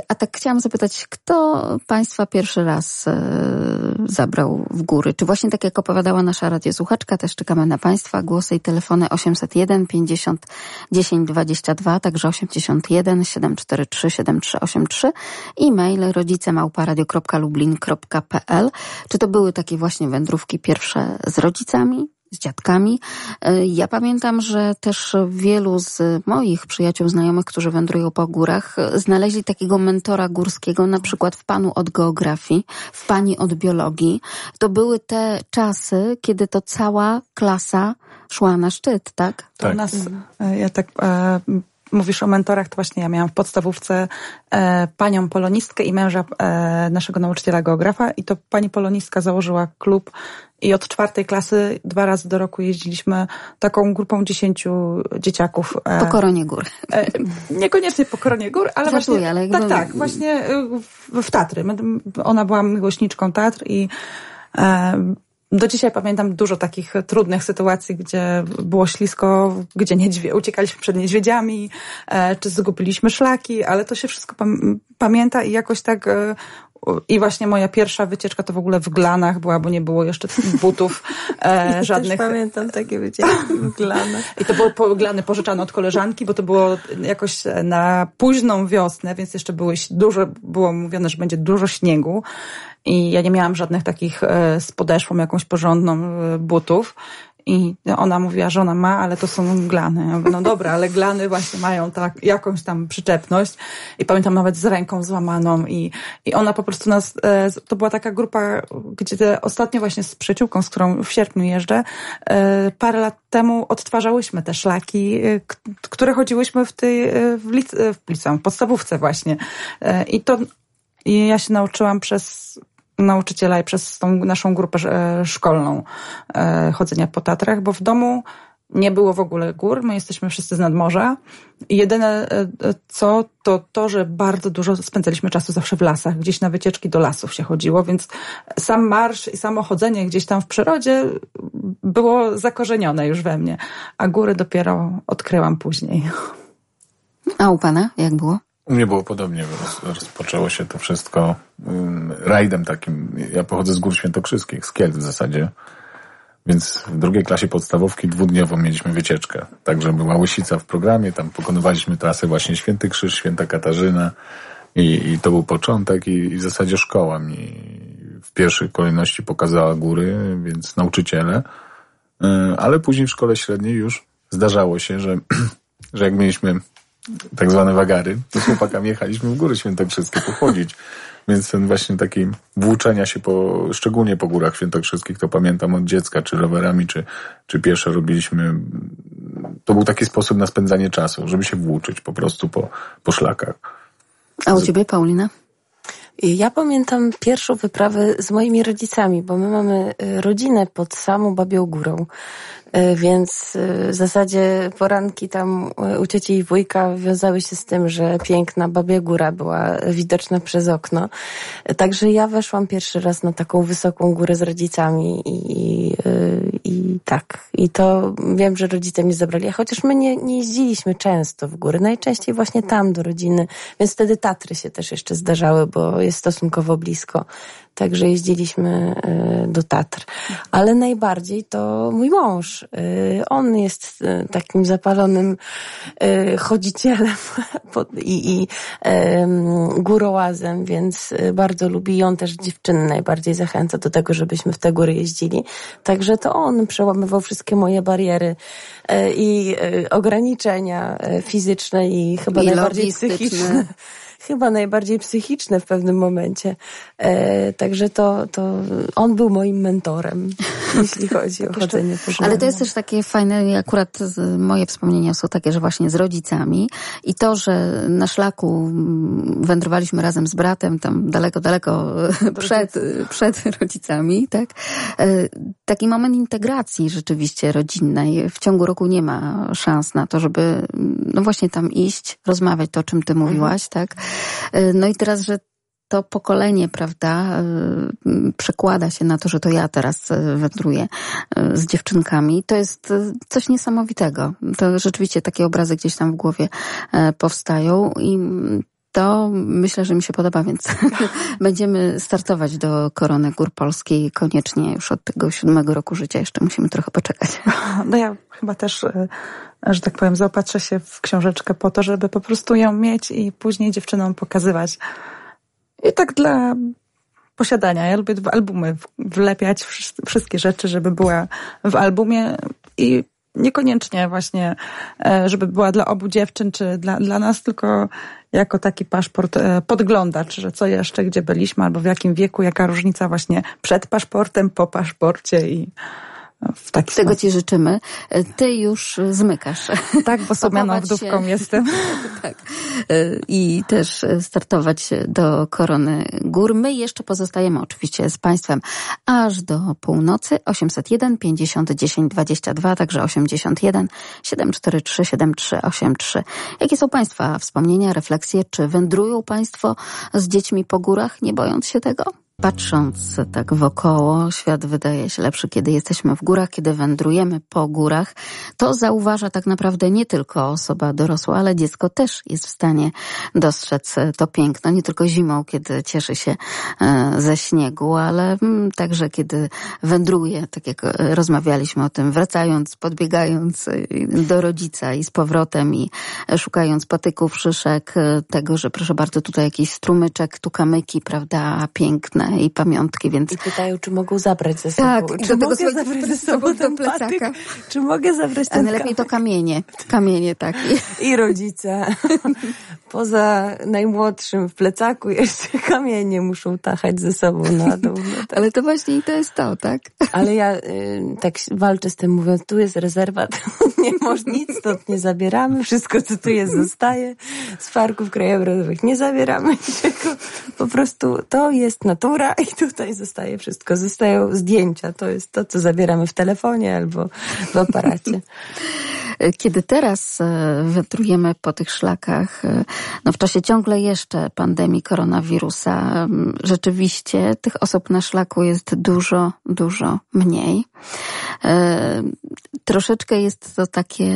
A tak chciałam zapytać, kto Państwa pierwszy raz e, zabrał w góry? Czy właśnie tak jak opowiadała nasza radiosłuchaczka, też czekamy na Państwa głosy i telefony 801 50 10 22, także 81 743 7383 e-mail rodzicemałparadio.lublin.pl Czy to były takie właśnie wędrówki pierwsze z rodzicami? z dziadkami. E, ja pamiętam, że też wielu z moich przyjaciół, znajomych, którzy wędrują po górach, znaleźli takiego mentora górskiego, na przykład w panu od geografii, w pani od biologii. To były te czasy, kiedy to cała klasa szła na szczyt, tak? tak. nas, e, ja tak e, mówisz o mentorach, to właśnie ja miałam w podstawówce e, panią polonistkę i męża e, naszego nauczyciela geografa i to pani polonistka założyła klub i od czwartej klasy dwa razy do roku jeździliśmy taką grupą dziesięciu dzieciaków. E, po Koronie Gór. E, niekoniecznie po Koronie Gór, ale Żartuję, właśnie... Ale tak, tak, właśnie w, w Tatry. Ona była miłośniczką Tatr i e, do dzisiaj pamiętam dużo takich trudnych sytuacji, gdzie było ślisko, gdzie niedźwie, uciekaliśmy przed niedźwiedziami, e, czy zgubiliśmy szlaki, ale to się wszystko pam pamięta i jakoś tak e, i właśnie moja pierwsza wycieczka to w ogóle w Glanach była, bo nie było jeszcze butów e, żadnych. Też pamiętam takie wycieczki w Glanach. I to było po, Glany pożyczane od koleżanki, bo to było jakoś na późną wiosnę, więc jeszcze było dużo, było mówione, że będzie dużo śniegu. I ja nie miałam żadnych takich e, z podeszwą jakąś porządną e, butów. I ona mówiła, że ona ma, ale to są glany. Ja mówię, no dobra, ale glany właśnie mają tak, jakąś tam przyczepność. I pamiętam nawet z ręką złamaną. I, i ona po prostu nas, e, to była taka grupa, gdzie ostatnio właśnie z przyjaciółką, z którą w sierpniu jeżdżę, parę lat temu odtwarzałyśmy te szlaki, które chodziłyśmy w tej, w, lic, w w podstawówce właśnie. I to i ja się nauczyłam przez nauczyciela i przez tą naszą grupę e, szkolną e, chodzenia po Tatrach, bo w domu nie było w ogóle gór, my jesteśmy wszyscy z nadmorza. I jedyne e, co, to to, że bardzo dużo spędzaliśmy czasu zawsze w lasach, gdzieś na wycieczki do lasów się chodziło, więc sam marsz i samo chodzenie gdzieś tam w przyrodzie było zakorzenione już we mnie, a góry dopiero odkryłam później. A u pana jak było? U mnie było podobnie. Rozpoczęło się to wszystko rajdem takim. Ja pochodzę z Gór Świętokrzyskich, z Kielc w zasadzie. Więc w drugiej klasie podstawówki dwudniową mieliśmy wycieczkę. Także była łysica w programie, tam pokonywaliśmy trasę właśnie Święty Krzyż, Święta Katarzyna i, i to był początek i, i, w zasadzie szkoła mi w pierwszej kolejności pokazała góry, więc nauczyciele. E, ale później w szkole średniej już zdarzało się, że, że jak mieliśmy tak zwane wagary, to z chłopakami jechaliśmy w góry świętokrzyskie pochodzić. Więc ten właśnie taki włóczenia się po, szczególnie po górach świętokrzyskich, to pamiętam od dziecka, czy rowerami, czy, czy pieszo robiliśmy. To był taki sposób na spędzanie czasu, żeby się włóczyć po prostu po, po szlakach. A u ciebie, Paulina? Ja pamiętam pierwszą wyprawę z moimi rodzicami, bo my mamy y, rodzinę pod samą Babią Górą. Y, więc y, w zasadzie poranki tam u cioci i wujka wiązały się z tym, że piękna Babia Góra była widoczna przez okno. Także ja weszłam pierwszy raz na taką wysoką górę z rodzicami i, i tak. I to wiem, że rodzice mnie zabrali. A chociaż my nie, nie jeździliśmy często w góry, najczęściej właśnie tam do rodziny, więc wtedy Tatry się też jeszcze zdarzały, bo jest stosunkowo blisko. Także jeździliśmy y, do Tatr. Ale najbardziej to mój mąż. Y, on jest y, takim zapalonym chodzicielem i, i górołazem, więc bardzo lubi i on też dziewczyny najbardziej zachęca do tego, żebyśmy w te góry jeździli. Także to on przełamywał wszystkie moje bariery i ograniczenia fizyczne i chyba I najbardziej psychiczne chyba najbardziej psychiczne w pewnym momencie. E, także to, to on był moim mentorem, jeśli chodzi o chodzenie po Ale to jest też takie fajne, akurat moje wspomnienia są takie, że właśnie z rodzicami i to, że na szlaku wędrowaliśmy razem z bratem tam daleko, daleko przed, przed rodzicami, tak? E, taki moment integracji rzeczywiście rodzinnej. W ciągu roku nie ma szans na to, żeby no właśnie tam iść, rozmawiać to, o czym ty mówiłaś, mhm. tak? E, no i teraz, że to pokolenie, prawda, e, przekłada się na to, że to ja teraz e, wędruję z dziewczynkami. To jest coś niesamowitego. To rzeczywiście takie obrazy gdzieś tam w głowie powstają i to myślę, że mi się podoba, więc będziemy startować do Korony Gór Polskiej koniecznie już od tego siódmego roku życia. Jeszcze musimy trochę poczekać. No ja chyba też że tak powiem, zaopatrzę się w książeczkę po to, żeby po prostu ją mieć i później dziewczynom pokazywać. I tak dla posiadania. Ja lubię w albumy wlepiać wszystkie rzeczy, żeby była w albumie i niekoniecznie właśnie, e, żeby była dla obu dziewczyn, czy dla, dla nas, tylko jako taki paszport e, podglądacz, że co jeszcze, gdzie byliśmy, albo w jakim wieku, jaka różnica właśnie przed paszportem, po paszporcie i w taki Tego sposób. Ci życzymy. Ty już zmykasz. Tak, bo sumianą wdówką się. jestem. tak. I też startować do Korony Gór. My jeszcze pozostajemy oczywiście z Państwem aż do północy. 801 50 10 22, także 81 743 7383. Jakie są Państwa wspomnienia, refleksje? Czy wędrują Państwo z dziećmi po górach, nie bojąc się tego? Patrząc tak wokoło, świat wydaje się lepszy, kiedy jesteśmy w górach, kiedy wędrujemy po górach. To zauważa tak naprawdę nie tylko osoba dorosła, ale dziecko też jest w stanie dostrzec to piękno. Nie tylko zimą, kiedy cieszy się e, ze śniegu, ale mm, także kiedy wędruje, tak jak e, rozmawialiśmy o tym, wracając, podbiegając e, do rodzica i z powrotem i szukając patyków, szyszek, tego, że proszę bardzo, tutaj jakiś strumyczek, tu kamyki, prawda, piękne i pamiątki, więc... I pytają, czy mogą zabrać ze sobą. Tak, czy mogę zabrać ze sobą do plecaka. Czy mogę zabrać ten najlepiej to kamienie. Kamienie, tak. I rodzice. Poza najmłodszym w plecaku jeszcze kamienie muszą tachać ze sobą na dół. No tak. Ale to właśnie i to jest to, tak? Ale ja y, tak walczę z tym, mówiąc, tu jest rezerwat, nie można nic stąd nie zabieramy, wszystko co tu jest zostaje. Z parków krajobrazowych nie zabieramy niczego. Po prostu to jest natura i tutaj zostaje wszystko. Zostają zdjęcia. To jest to, co zabieramy w telefonie albo w aparacie. Kiedy teraz e, wędrujemy po tych szlakach, e, no w czasie ciągle jeszcze pandemii koronawirusa, rzeczywiście tych osób na szlaku jest dużo, dużo mniej. E, troszeczkę jest to takie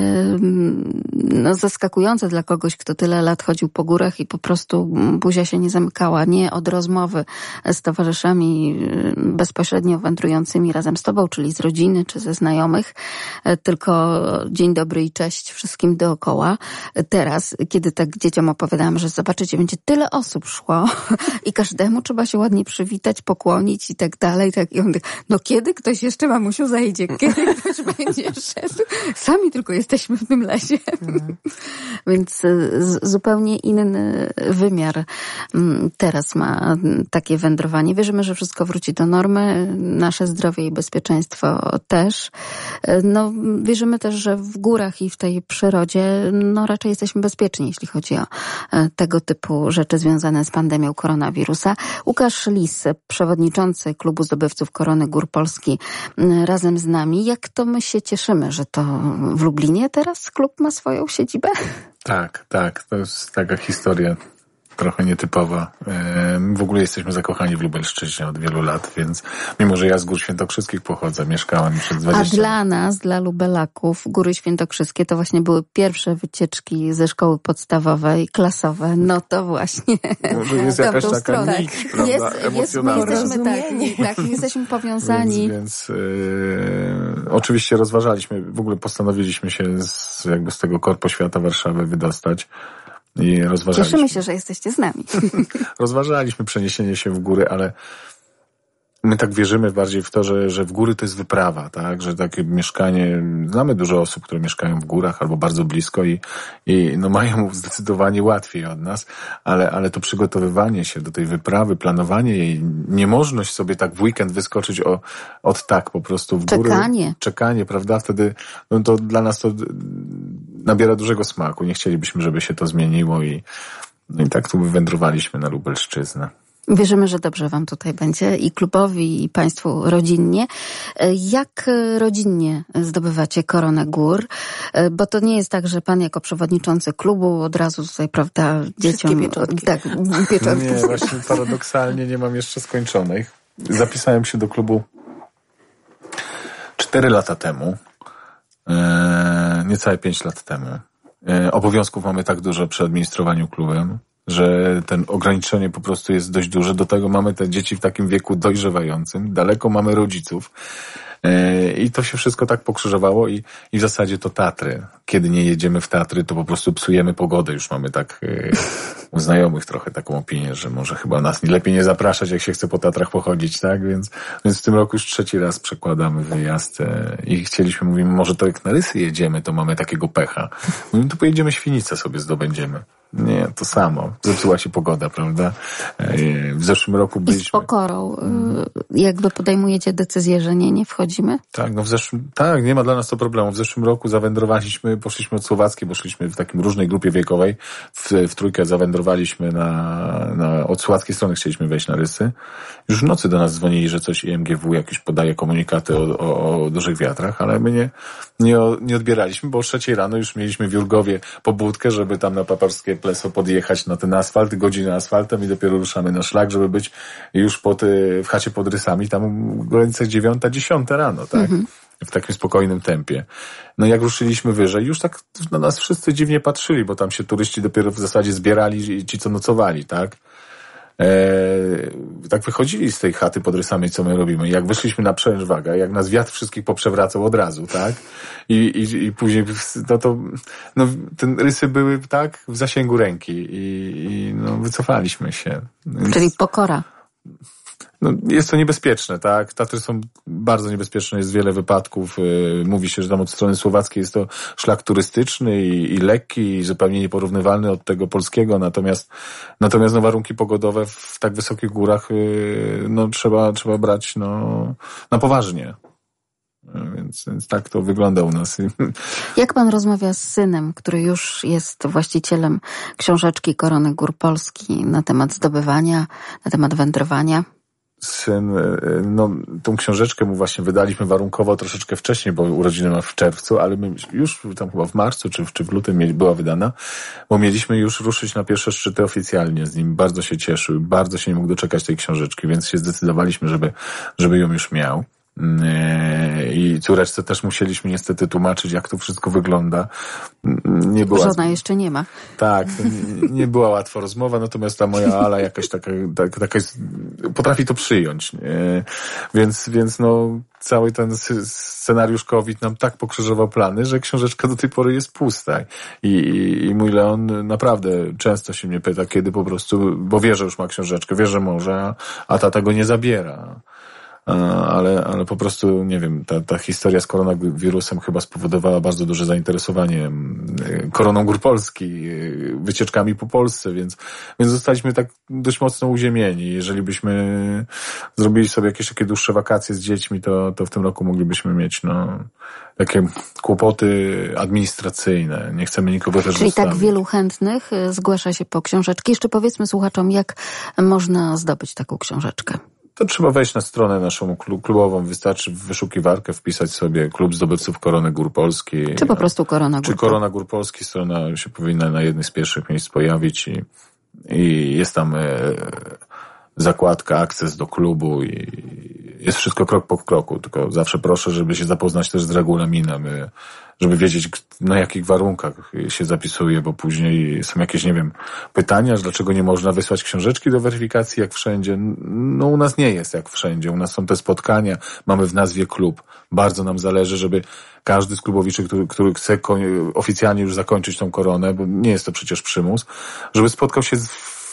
no, zaskakujące dla kogoś, kto tyle lat chodził po górach i po prostu buzia się nie zamykała, nie od rozmowy z towarzyszami bezpośrednio wędrującymi razem z tobą, czyli z rodziny czy ze znajomych, tylko dzień dobry i cześć wszystkim dookoła. Teraz, kiedy tak dzieciom opowiadałam, że zobaczycie, będzie tyle osób szło i każdemu trzeba się ładnie przywitać, pokłonić i tak dalej. Tak, I on no kiedy ktoś jeszcze mamusiu zajdzie? Kiedy ktoś będzie szedł? Sami tylko jesteśmy w tym lesie. Mhm. Więc y, zupełnie inny wymiar mm, teraz ma takie wędrowanie. Wierzymy, że wszystko wróci do normy. Nasze zdrowie i bezpieczeństwo też. Y, no, wierzymy też, że w górach i w tej przyrodzie, no raczej jesteśmy bezpieczni, jeśli chodzi o e, tego typu rzeczy związane z pandemią koronawirusa. Łukasz Lis, przewodniczący Klubu Zdobywców Korony Gór Polski, razem z nami. Jak to my się cieszymy, że to w Lublinie teraz klub ma swoją siedzibę? Tak, tak. To jest taka historia trochę nietypowa. W ogóle jesteśmy zakochani w Lubelszczyźnie od wielu lat, więc mimo, że ja z Gór Świętokrzyskich pochodzę, mieszkałem przez 20 A dla nas, dla Lubelaków, Góry Świętokrzyskie to właśnie były pierwsze wycieczki ze szkoły podstawowej, klasowe. No to właśnie. Może jest jakaś taka stronę. nić, prawda, jest, jest, my jesteśmy tak, tak, jesteśmy powiązani. Więc, więc yy, oczywiście rozważaliśmy, w ogóle postanowiliśmy się z, jakby z tego korpo świata Warszawy wydostać. I rozważaliśmy. Cieszymy się, że jesteście z nami. rozważaliśmy przeniesienie się w góry, ale my tak wierzymy bardziej w to, że, że w góry to jest wyprawa, tak? Że takie mieszkanie, znamy dużo osób, które mieszkają w górach albo bardzo blisko i, i no mają zdecydowanie łatwiej od nas, ale, ale to przygotowywanie się do tej wyprawy, planowanie jej, niemożność sobie tak w weekend wyskoczyć o, od tak po prostu w góry. Czekanie. Czekanie, prawda? Wtedy, no to dla nas to nabiera dużego smaku. Nie chcielibyśmy, żeby się to zmieniło i, no i tak tu wywędrowaliśmy na Lubelszczyznę. Wierzymy, że dobrze Wam tutaj będzie i klubowi, i Państwu rodzinnie. Jak rodzinnie zdobywacie koronę gór? Bo to nie jest tak, że Pan jako przewodniczący klubu od razu tutaj, prawda, dzieciom... Pieczątki. Tak, pieczątki. Nie, właśnie paradoksalnie nie mam jeszcze skończonych. Zapisałem się do klubu cztery lata temu. E, niecałe pięć lat temu. E, obowiązków mamy tak dużo przy administrowaniu klubem, że ten ograniczenie po prostu jest dość duże. Do tego mamy te dzieci w takim wieku dojrzewającym, daleko mamy rodziców. E, I to się wszystko tak pokrzyżowało i, i w zasadzie to Tatry. Kiedy nie jedziemy w Tatry, to po prostu psujemy pogodę. Już mamy tak e, u znajomych trochę taką opinię, że może chyba nas lepiej nie zapraszać, jak się chce po Tatrach pochodzić, tak? Więc, więc w tym roku już trzeci raz przekładamy wyjazd e, i chcieliśmy, mówimy, może to jak na Rysy jedziemy, to mamy takiego pecha. Mówimy, to pojedziemy Świnicę sobie zdobędziemy. Nie, to samo. Zepsuła się pogoda, prawda? E, w zeszłym roku byliśmy... I z pokorą mm. jakby podejmujecie decyzję, że nie, nie wchodzimy? Tak, no w zeszłym... Tak, nie ma dla nas to problemu. W zeszłym roku zawędrowaliśmy, poszliśmy od Słowackiej, bo szliśmy w takim różnej grupie wiekowej. W, w trójkę zawędrowaliśmy na, na... Od słowackiej strony chcieliśmy wejść na Rysy. Już w nocy do nas dzwonili, że coś IMGW jakieś podaje komunikaty o, o, o dużych wiatrach, ale my nie, nie, nie odbieraliśmy, bo o trzeciej rano już mieliśmy w Jurgowie pobudkę, żeby tam na paparskie pleso podjechać na ten asfalt, godzinę asfaltem i dopiero ruszamy na szlak, żeby być już pod, w chacie pod rysami, tam w granicach dziewiąta, dziesiąta rano, tak? Mhm w takim spokojnym tempie. No jak ruszyliśmy wyżej, już tak na nas wszyscy dziwnie patrzyli, bo tam się turyści dopiero w zasadzie zbierali, ci co nocowali, tak? E, tak wychodzili z tej chaty pod rysami, co my robimy. Jak wyszliśmy na przełęcz waga, jak nas wiatr wszystkich poprzewracał od razu, tak? I, i, i później, no to, no, ten rysy były, tak, w zasięgu ręki i, i no, wycofaliśmy się. Więc... Czyli pokora no, jest to niebezpieczne, tak? Tatry są bardzo niebezpieczne, jest wiele wypadków. Y, mówi się, że tam od strony słowackiej jest to szlak turystyczny i, i lekki, i zupełnie nieporównywalny od tego polskiego, natomiast, natomiast no, warunki pogodowe w tak wysokich górach y, no, trzeba, trzeba brać no, na poważnie. Więc, więc tak to wygląda u nas. Jak pan rozmawia z synem, który już jest właścicielem książeczki Korony Gór Polski na temat zdobywania, na temat wędrowania? Syn, e, no, tą książeczkę mu właśnie wydaliśmy warunkowo troszeczkę wcześniej, bo urodziny ma w czerwcu, ale my już tam chyba w marcu czy czy w lutym była wydana, bo mieliśmy już ruszyć na pierwsze szczyty oficjalnie z nim. Bardzo się cieszył, bardzo się nie mógł doczekać tej książeczki, więc się zdecydowaliśmy, żeby, żeby ją już miał. Yy, I córeczce też musieliśmy niestety tłumaczyć, jak to wszystko wygląda. Nie była... Żona jeszcze nie ma. Tak, nie była łatwa rozmowa, natomiast ta moja Ala jakaś taka, tak, taka jest, potrafi to przyjąć. Nie? Więc, więc no, cały ten scenariusz COVID nam tak pokrzyżował plany, że książeczka do tej pory jest pusta. I, i, i mój Leon naprawdę często się mnie pyta, kiedy po prostu, bo wie, że już ma książeczkę, wie, że może, a tata go nie zabiera ale, ale po prostu, nie wiem, ta, ta historia z koronawirusem chyba spowodowała bardzo duże zainteresowanie koroną gór Polski, wycieczkami po Polsce, więc, więc zostaliśmy tak dość mocno uziemieni. Jeżeli byśmy zrobili sobie jakieś takie dłuższe wakacje z dziećmi, to, to w tym roku moglibyśmy mieć, no, takie kłopoty administracyjne. Nie chcemy nikogo też Czyli tak zostawić. tak wielu chętnych y, zgłasza się po książeczki. Jeszcze powiedzmy słuchaczom, jak można zdobyć taką książeczkę to trzeba wejść na stronę naszą klubową. Wystarczy w wyszukiwarkę wpisać sobie Klub Zdobywców Korony Gór Polski. Czy po prostu Korona Gór Czy Korona Gór Polski. Strona się powinna na jednej z pierwszych miejsc pojawić i, i jest tam e, zakładka, akces do klubu i jest wszystko krok po kroku. Tylko zawsze proszę, żeby się zapoznać też z regulaminem. E, żeby wiedzieć, na jakich warunkach się zapisuje, bo później są jakieś, nie wiem, pytania, dlaczego nie można wysłać książeczki do weryfikacji jak wszędzie. No u nas nie jest jak wszędzie. U nas są te spotkania, mamy w nazwie klub. Bardzo nam zależy, żeby każdy z klubowiczy, który, który chce oficjalnie już zakończyć tą koronę, bo nie jest to przecież przymus, żeby spotkał się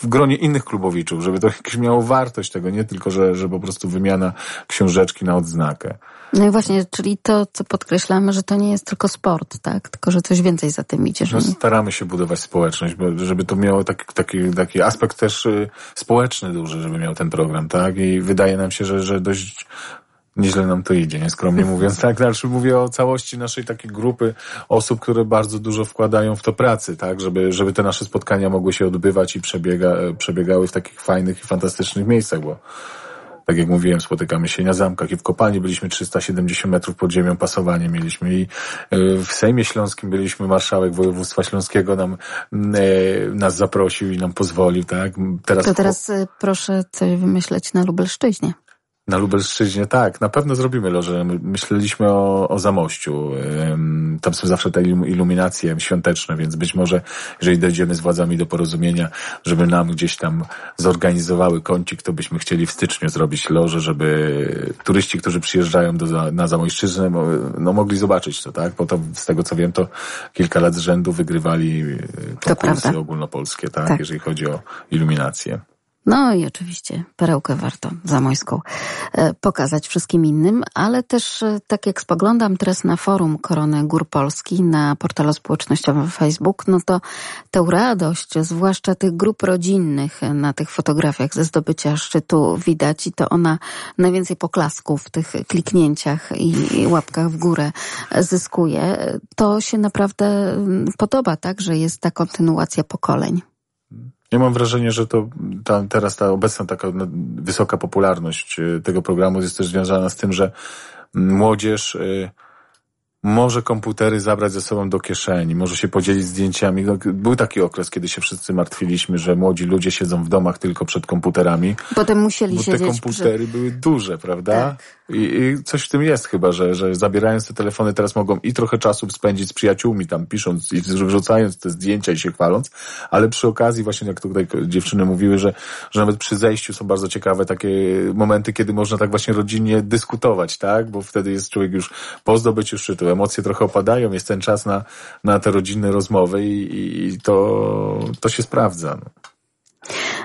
w gronie innych klubowiczów, żeby to jakieś miało wartość tego, nie tylko, że, że po prostu wymiana książeczki na odznakę. No i właśnie, czyli to, co podkreślamy, że to nie jest tylko sport, tak? Tylko, że coś więcej za tym idzie. No, staramy się budować społeczność, żeby to miało taki, taki, taki aspekt też y, społeczny duży, żeby miał ten program, tak? I wydaje nam się, że, że dość nieźle nam to idzie, nieskromnie mówiąc. Tak, znaczy mówię o całości naszej takiej grupy osób, które bardzo dużo wkładają w to pracy, tak, żeby, żeby te nasze spotkania mogły się odbywać i przebiega, przebiegały w takich fajnych i fantastycznych miejscach, bo tak jak mówiłem, spotykamy się na zamkach i w kopalni byliśmy 370 metrów pod ziemią, pasowanie mieliśmy i e, w Sejmie Śląskim byliśmy, marszałek województwa śląskiego nam, e, nas zaprosił i nam pozwolił, tak? Teraz to teraz e, proszę coś wymyśleć na Lubelszczyźnie. Na Lubelszczyźnie tak, na pewno zrobimy loże. Myśleliśmy o, o Zamościu. Tam są zawsze te iluminacje świąteczne, więc być może, jeżeli dojdziemy z władzami do porozumienia, żeby nam gdzieś tam zorganizowały kącik, to byśmy chcieli w styczniu zrobić loże, żeby turyści, którzy przyjeżdżają do, na Zamojszczyznę, no mogli zobaczyć to, tak? Bo to z tego co wiem, to kilka lat z rzędu wygrywali konkursy ogólnopolskie, tak? tak? Jeżeli chodzi o iluminację. No i oczywiście perełkę warto zamojską e, pokazać wszystkim innym, ale też e, tak jak spoglądam teraz na forum Korony Gór Polski, na portalu społecznościowym Facebook, no to tę radość, zwłaszcza tych grup rodzinnych na tych fotografiach ze zdobycia szczytu widać i to ona najwięcej poklasków w tych kliknięciach i łapkach w górę zyskuje. To się naprawdę podoba, tak, że jest ta kontynuacja pokoleń. Ja mam wrażenie, że to ta, teraz ta obecna taka wysoka popularność y, tego programu jest też związana z tym, że młodzież y, może komputery zabrać ze sobą do kieszeni, może się podzielić zdjęciami. No, był taki okres, kiedy się wszyscy martwiliśmy, że młodzi ludzie siedzą w domach tylko przed komputerami. Potem musieli bo siedzieć te komputery przy... były duże, prawda? Tak. I, I, coś w tym jest chyba, że, że zabierając te telefony teraz mogą i trochę czasu spędzić z przyjaciółmi, tam pisząc i wrzucając te zdjęcia i się chwaląc, ale przy okazji właśnie jak tutaj dziewczyny mówiły, że, że nawet przy zejściu są bardzo ciekawe takie momenty, kiedy można tak właśnie rodzinnie dyskutować, tak? Bo wtedy jest człowiek już po zdobyciu szczytu, emocje trochę opadają, jest ten czas na, na te rodzinne rozmowy i, i to, to się sprawdza. No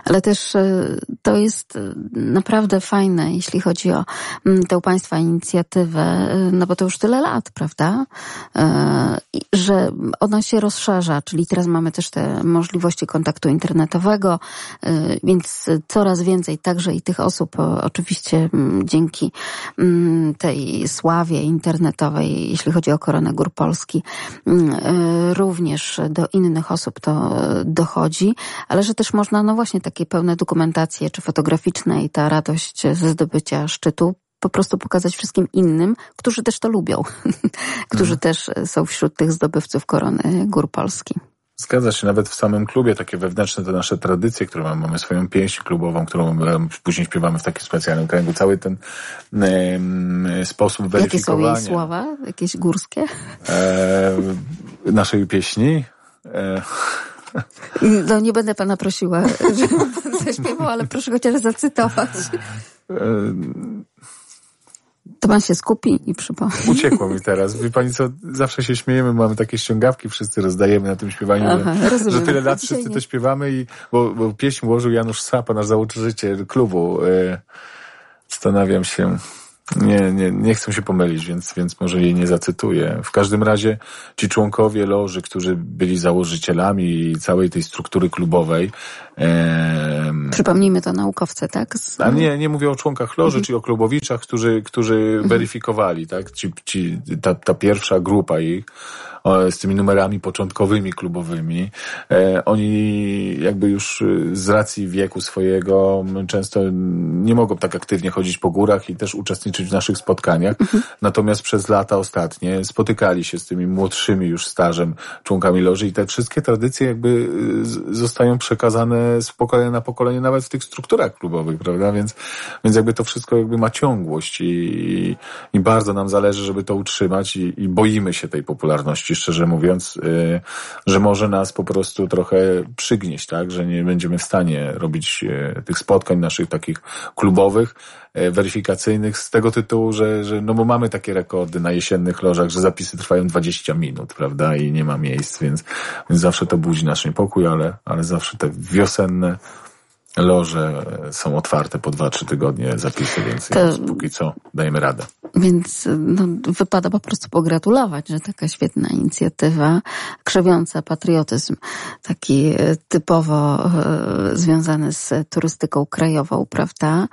ale też e, to jest e, naprawdę fajne, jeśli chodzi o mm, tę Państwa inicjatywę, e, no bo to już tyle lat, prawda? Że ona się rozszerza, czyli teraz mamy też te możliwości kontaktu internetowego, więc coraz więcej także i tych osób, oczywiście mm, dzięki mm, tej sławie internetowej, jeśli chodzi o Koronę Gór Polski, również do innych osób to dochodzi, ale że też można, no właśnie, tak takie pełne dokumentacje, czy fotograficzne i ta radość ze zdobycia szczytu po prostu pokazać wszystkim innym, którzy też to lubią, którzy mhm. też są wśród tych zdobywców korony Gór Polski. Zgadza się, nawet w samym klubie takie wewnętrzne te nasze tradycje, które mamy, mamy swoją pieśń klubową, którą później śpiewamy w takim specjalnym kręgu. Cały ten e, sposób weryfikowania. Jakie są jej słowa? Jakieś górskie? E, naszej pieśni? E, no nie będę pana prosiła, żeby pan zaśpiewał, ale proszę chociaż zacytować. E, to pan się skupi i przypomni. Uciekło mi teraz. Wie pani co, zawsze się śmiejemy, mamy takie ściągawki, wszyscy rozdajemy na tym śpiewaniu, Aha, że, że, tyle lat wszyscy to śpiewamy i bo, bo pieśń ułożył Janusz Sapa, nasz założyciel klubu. E, zastanawiam się, nie, nie, nie chcę się pomylić, więc, więc może jej nie zacytuję. W każdym razie ci członkowie loży, którzy byli założycielami całej tej struktury klubowej. E, Przypomnijmy to naukowcy, tak? Z... A nie, nie mówię o członkach loży, mhm. czy o klubowiczach, którzy, którzy mhm. weryfikowali, tak? Ci, ci, ta, ta pierwsza grupa ich z tymi numerami początkowymi klubowymi. E, oni jakby już y, z racji wieku swojego często nie mogą tak aktywnie chodzić po górach i też uczestniczyć w naszych spotkaniach. Mhm. Natomiast przez lata ostatnie spotykali się z tymi młodszymi już stażem członkami loży i te wszystkie tradycje jakby y, zostają przekazane z pokolenia na pokolenie nawet w tych strukturach klubowych, prawda? Więc, więc jakby to wszystko jakby ma ciągłość i, i bardzo nam zależy, żeby to utrzymać i, i boimy się tej popularności szczerze mówiąc, y, że może nas po prostu trochę przygnieść, tak, że nie będziemy w stanie robić y, tych spotkań naszych takich klubowych, y, weryfikacyjnych z tego tytułu, że, że no bo mamy takie rekordy na jesiennych lożach, że zapisy trwają 20 minut, prawda, i nie ma miejsc, więc, więc zawsze to budzi nasz niepokój, ale, ale zawsze te wiosenne loże są otwarte po 2-3 tygodnie zapisy, więc, to, więc póki co dajemy radę. Więc no, wypada po prostu pogratulować, że taka świetna inicjatywa, krzewiąca patriotyzm, taki e, typowo e, związany z turystyką krajową, prawda?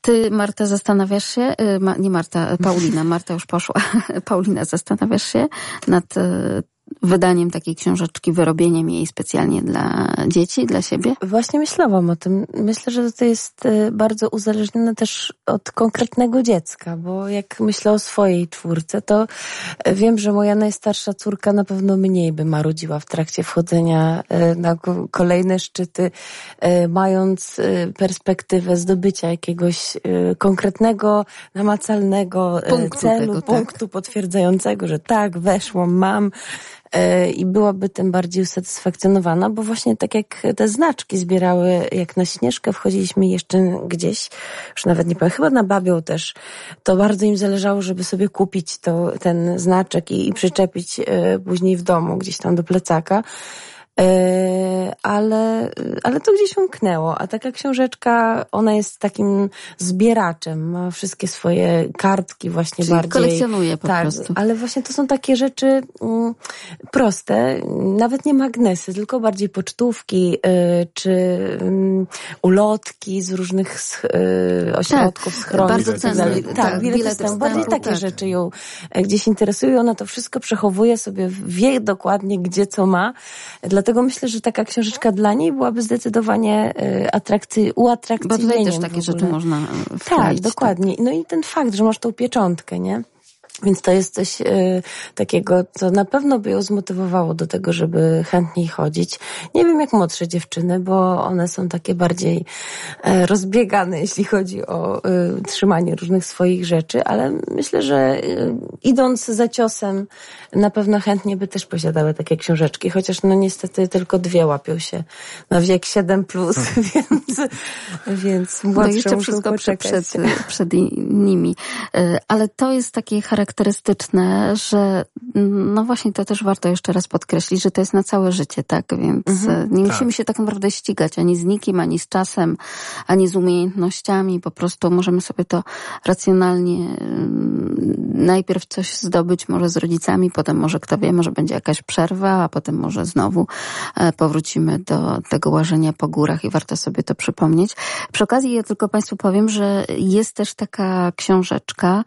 Ty, Marta, zastanawiasz się, e, ma, nie Marta, Paulina, Marta już poszła, Paulina, zastanawiasz się nad e, wydaniem takiej książeczki, wyrobieniem jej specjalnie dla dzieci, dla siebie? Właśnie myślałam o tym. Myślę, że to jest e, bardzo uzależnione też od konkretnego dziecka, bo jak myślę o swojej czwórce, to e, wiem, że moja najstarsza córka na pewno mniej by marudziła w trakcie wchodzenia e, na kolejne szczyty, mając perspektywę zdobycia jakiegoś konkretnego, namacalnego punktu celu, tego, tak. punktu potwierdzającego, że tak, weszłam, mam, i byłaby tym bardziej usatysfakcjonowana, bo właśnie tak jak te znaczki zbierały, jak na Śnieżkę wchodziliśmy jeszcze gdzieś, już nawet nie powiem, chyba na Babią też, to bardzo im zależało, żeby sobie kupić to, ten znaczek i, i przyczepić e, później w domu, gdzieś tam do plecaka. E, ale, ale to gdzieś umknęło. A taka książeczka, ona jest takim zbieraczem, ma wszystkie swoje kartki właśnie Czyli bardziej. kolekcjonuje po tak, prostu. Ale właśnie to są takie rzeczy um, proste, nawet nie magnesy, tylko bardziej pocztówki y, czy um, ulotki z różnych y, ośrodków, tak, schronów. Bardzo cenne. Tak, tak bilet Bardziej takie tak. rzeczy ją gdzieś interesują. Ona to wszystko przechowuje sobie, wie dokładnie gdzie co ma. Dla Dlatego myślę, że taka książeczka dla niej byłaby zdecydowanie y, atrakcy, uatrakcyjnieniem. Bo tutaj też takie rzeczy można wkleić. Tak, dokładnie. No i ten fakt, że masz tą pieczątkę, nie? Więc to jest coś y, takiego, co na pewno by ją zmotywowało do tego, żeby chętniej chodzić. Nie wiem jak młodsze dziewczyny, bo one są takie bardziej y, rozbiegane, jeśli chodzi o y, trzymanie różnych swoich rzeczy, ale myślę, że idąc za ciosem, na pewno chętnie by też posiadały takie książeczki, chociaż no niestety tylko dwie łapią się na wiek 7+, plus, więc, więc młodsze no jeszcze wszystko przed, przed nimi. Ale to jest takie charakterystyczne charakterystyczne, że no właśnie to też warto jeszcze raz podkreślić, że to jest na całe życie, tak? Więc mhm, nie tak. musimy się tak naprawdę ścigać ani z nikim, ani z czasem, ani z umiejętnościami. Po prostu możemy sobie to racjonalnie najpierw coś zdobyć może z rodzicami, potem może kto wie, może będzie jakaś przerwa, a potem może znowu e, powrócimy do tego łażenia po górach i warto sobie to przypomnieć. Przy okazji ja tylko Państwu powiem, że jest też taka książeczka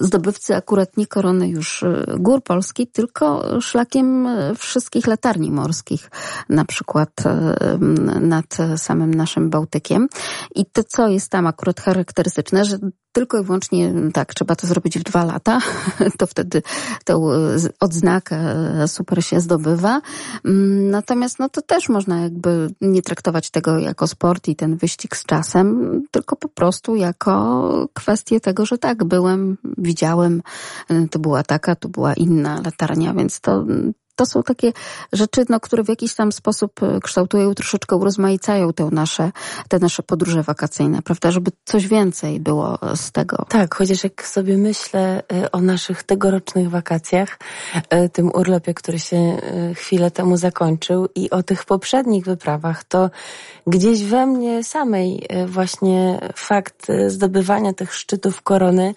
Zdobywcy akurat nie korony już y, gór polskich, tylko szlakiem y, wszystkich latarni morskich, na przykład y, nad samym naszym Bałtykiem. I to, co jest tam akurat charakterystyczne, że tylko i wyłącznie tak, trzeba to zrobić w dwa lata, to wtedy tą odznakę super się zdobywa. Mm, natomiast no to też można jakby nie traktować tego jako sport i ten wyścig z czasem, tylko po prostu jako kwestię tego, że tak, byłem, widziałem, to była taka, to była inna latarnia, więc to to są takie rzeczy, no, które w jakiś tam sposób e, kształtują, troszeczkę urozmaicają te nasze, te nasze podróże wakacyjne, prawda? Żeby coś więcej było z tego. Tak, chociaż jak sobie myślę e, o naszych tegorocznych wakacjach, e, tym urlopie, który się chwilę temu zakończył i o tych poprzednich wyprawach, to gdzieś we mnie samej właśnie fakt zdobywania tych szczytów korony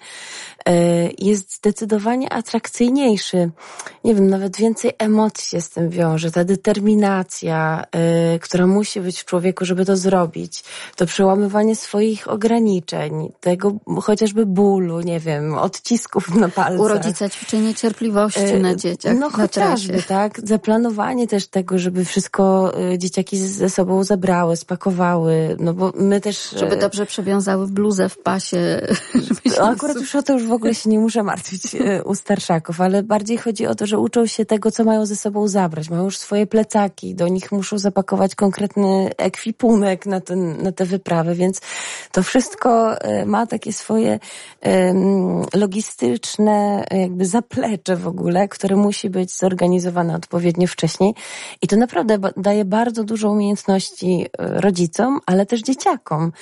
jest zdecydowanie atrakcyjniejszy. Nie wiem, nawet więcej emocji się z tym wiąże. Ta determinacja, e, która musi być w człowieku, żeby to zrobić. To przełamywanie swoich ograniczeń, tego chociażby bólu, nie wiem, odcisków na palcach. U rodzica ćwiczenie cierpliwości e, na dzieciach. No chociażby, tak. Zaplanowanie też tego, żeby wszystko dzieciaki ze sobą zabrały, spakowały, no bo my też... Żeby dobrze przewiązały bluzę w pasie. Żeby się akurat już o to już w ogóle się nie muszę martwić e, u starszaków, ale bardziej chodzi o to, że uczą się tego, co mają ze sobą zabrać. Mają już swoje plecaki, do nich muszą zapakować konkretny ekwipunek na, ten, na te wyprawy, więc to wszystko e, ma takie swoje logistyczne jakby zaplecze w ogóle, które musi być zorganizowane odpowiednio wcześniej. I to naprawdę daje bardzo dużo umiejętności e, rodzicom, ale też dzieciakom.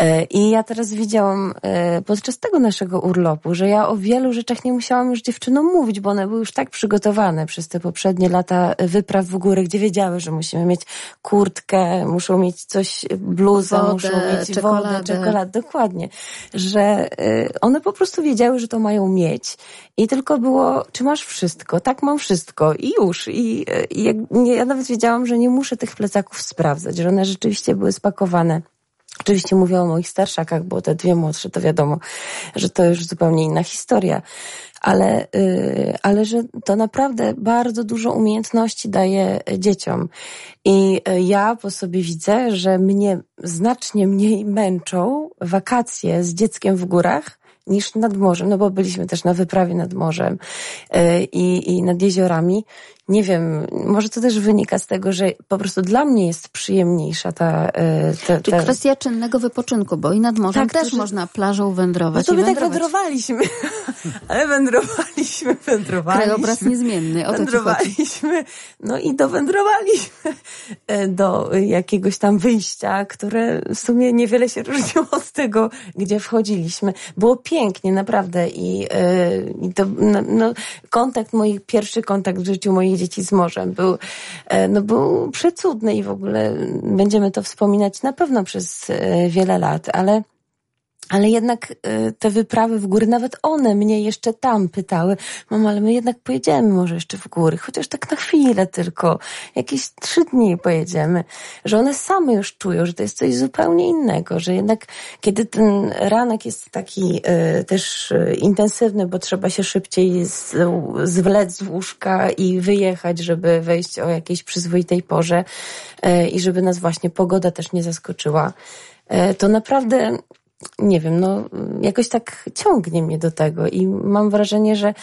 E, I ja teraz widziałam e, podczas tego naszego urlopu, że ja o wielu rzeczach nie musiałam już dziewczynom mówić, bo one były już tak przygotowane przez te poprzednie lata wypraw w górę, gdzie wiedziały, że musimy mieć kurtkę, muszą mieć coś, bluzę, wodę, muszą mieć czekoladę. wodę, czekoladę, dokładnie. Że e, one po prostu wiedziały, że to mają mieć. I tylko było, czy masz wszystko? Tak, mam wszystko. I już. I, i jak, nie, ja nawet wiedziałam, że nie muszę tych plecaków sprawdzać, że one rzeczywiście były spakowane Oczywiście mówię o moich starszakach, bo te dwie młodsze to wiadomo, że to już zupełnie inna historia, ale, yy, ale że to naprawdę bardzo dużo umiejętności daje dzieciom. I y, ja po sobie widzę, że mnie znacznie mniej męczą wakacje z dzieckiem w górach, niż nad morzem, no bo byliśmy też na wyprawie nad morzem i, i nad jeziorami nie wiem, może to też wynika z tego, że po prostu dla mnie jest przyjemniejsza ta... E, ta, kwestia czynnego wypoczynku, bo i nad morzem tak, też że... można plażą wędrować. No to my tak wędrowaliśmy. Ale wędrowaliśmy, wędrowaliśmy. Krajobraz niezmienny, o to Wędrowaliśmy, no i dowędrowaliśmy e, do jakiegoś tam wyjścia, które w sumie niewiele się różniło od tego, gdzie wchodziliśmy. Było pięknie, naprawdę i, e, i to, no, no, kontakt, mój pierwszy kontakt w życiu moich dzieci z morzem. Był, e, no, był przecudny i w ogóle będziemy to wspominać na pewno przez e, wiele lat, ale ale jednak y, te wyprawy w góry, nawet one mnie jeszcze tam pytały, mamo, ale my jednak pojedziemy może jeszcze w góry, chociaż tak na chwilę tylko, jakieś trzy dni pojedziemy, że one same już czują, że to jest coś zupełnie innego, że jednak kiedy ten ranek jest taki y, też y, intensywny, bo trzeba się szybciej z, zwlec z łóżka i wyjechać, żeby wejść o jakiejś przyzwoitej porze i żeby nas właśnie pogoda też nie zaskoczyła, to naprawdę nie wiem, no jakoś tak ciągnie mnie do tego i mam wrażenie, że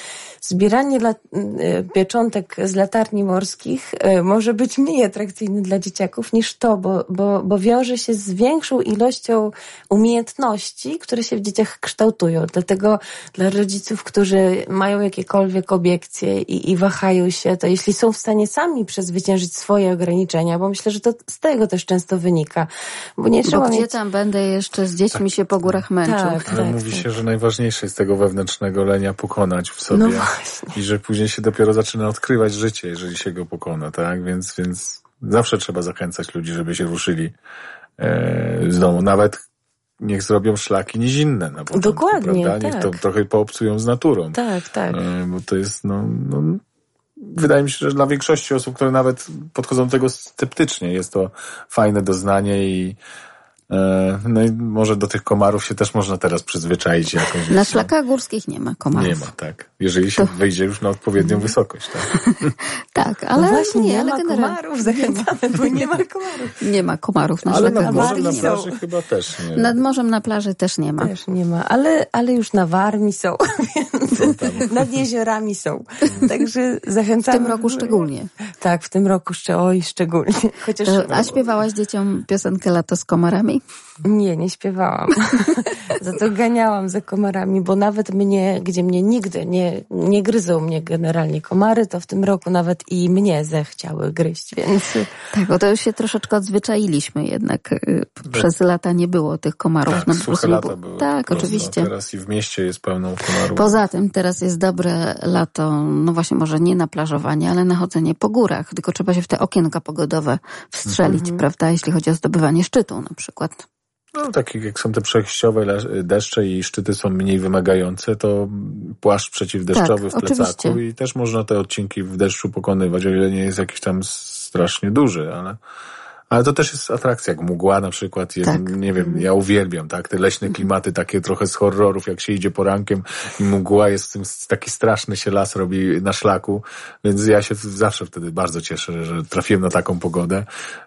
zbieranie lat, y, pieczątek z latarni morskich y, może być mniej atrakcyjny dla dzieciaków niż to, bo, bo, bo wiąże się z większą ilością umiejętności, które się w dzieciach kształtują. Dlatego dla rodziców, którzy mają jakiekolwiek obiekcje i, i wahają się, to jeśli są w stanie sami przezwyciężyć swoje ograniczenia, bo myślę, że to z tego też często wynika. Bo nie trzeba bo gdzie mieć... tam będę jeszcze z dziećmi się po górach. Tak, Ale tak, mówi tak. się, że najważniejsze jest tego wewnętrznego lenia pokonać w sobie. No I że później się dopiero zaczyna odkrywać życie, jeżeli się go pokona, tak? Więc, więc zawsze trzeba zachęcać ludzi, żeby się ruszyli e, z domu. Nawet niech zrobią szlaki nizinne na początku, Dokładnie, prawda? Niech tak. to trochę poobcują z naturą. Tak, tak. E, bo to jest, no, no wydaje mi się, że dla większości osób, które nawet podchodzą do tego sceptycznie, jest to fajne doznanie i no i może do tych komarów się też można teraz przyzwyczaić jakoś. Na szlakach górskich nie ma komarów. Nie ma, tak. Jeżeli się to... wejdzie już na odpowiednią wysokość, tak. tak, ale no właśnie, nie, nie ale ma komarów, zachęcamy, bo nie ma komarów. Nie ma komarów na ale szlakach górskich. na plaży chyba też nie. Nad morzem na plaży też nie ma. Też nie ma, ale, ale już na Warmii są, więc nad jeziorami są. Także zachęcamy. W tym roku szczególnie. Tak, w tym roku, oj, szczególnie. Chociaż... A śpiewałaś dzieciom piosenkę Lato z komarami? me. Nie, nie śpiewałam. za to ganiałam za komarami, bo nawet mnie, gdzie mnie nigdy nie, nie gryzą mnie generalnie komary, to w tym roku nawet i mnie zechciały gryźć, więc... Tak, bo to już się troszeczkę odzwyczailiśmy jednak. Y, przez lata nie było tych komarów. Tak, no, suche lata były. Tak, oczywiście. Teraz i w mieście jest pełną komarów. Poza tym teraz jest dobre lato, no właśnie może nie na plażowanie, ale na chodzenie po górach, tylko trzeba się w te okienka pogodowe wstrzelić, mhm. prawda, jeśli chodzi o zdobywanie szczytu na przykład. No, tak jak są te przejściowe deszcze i szczyty są mniej wymagające, to płaszcz przeciwdeszczowy tak, w plecaku oczywiście. i też można te odcinki w deszczu pokonywać, o ile nie jest jakiś tam strasznie duży, ale ale to też jest atrakcja, jak mgła na przykład. Jest, tak. Nie wiem, ja uwielbiam, tak? Te leśne klimaty takie trochę z horrorów, jak się idzie porankiem i mgła jest tym, taki straszny się las robi na szlaku, więc ja się zawsze wtedy bardzo cieszę, że trafiłem na taką pogodę.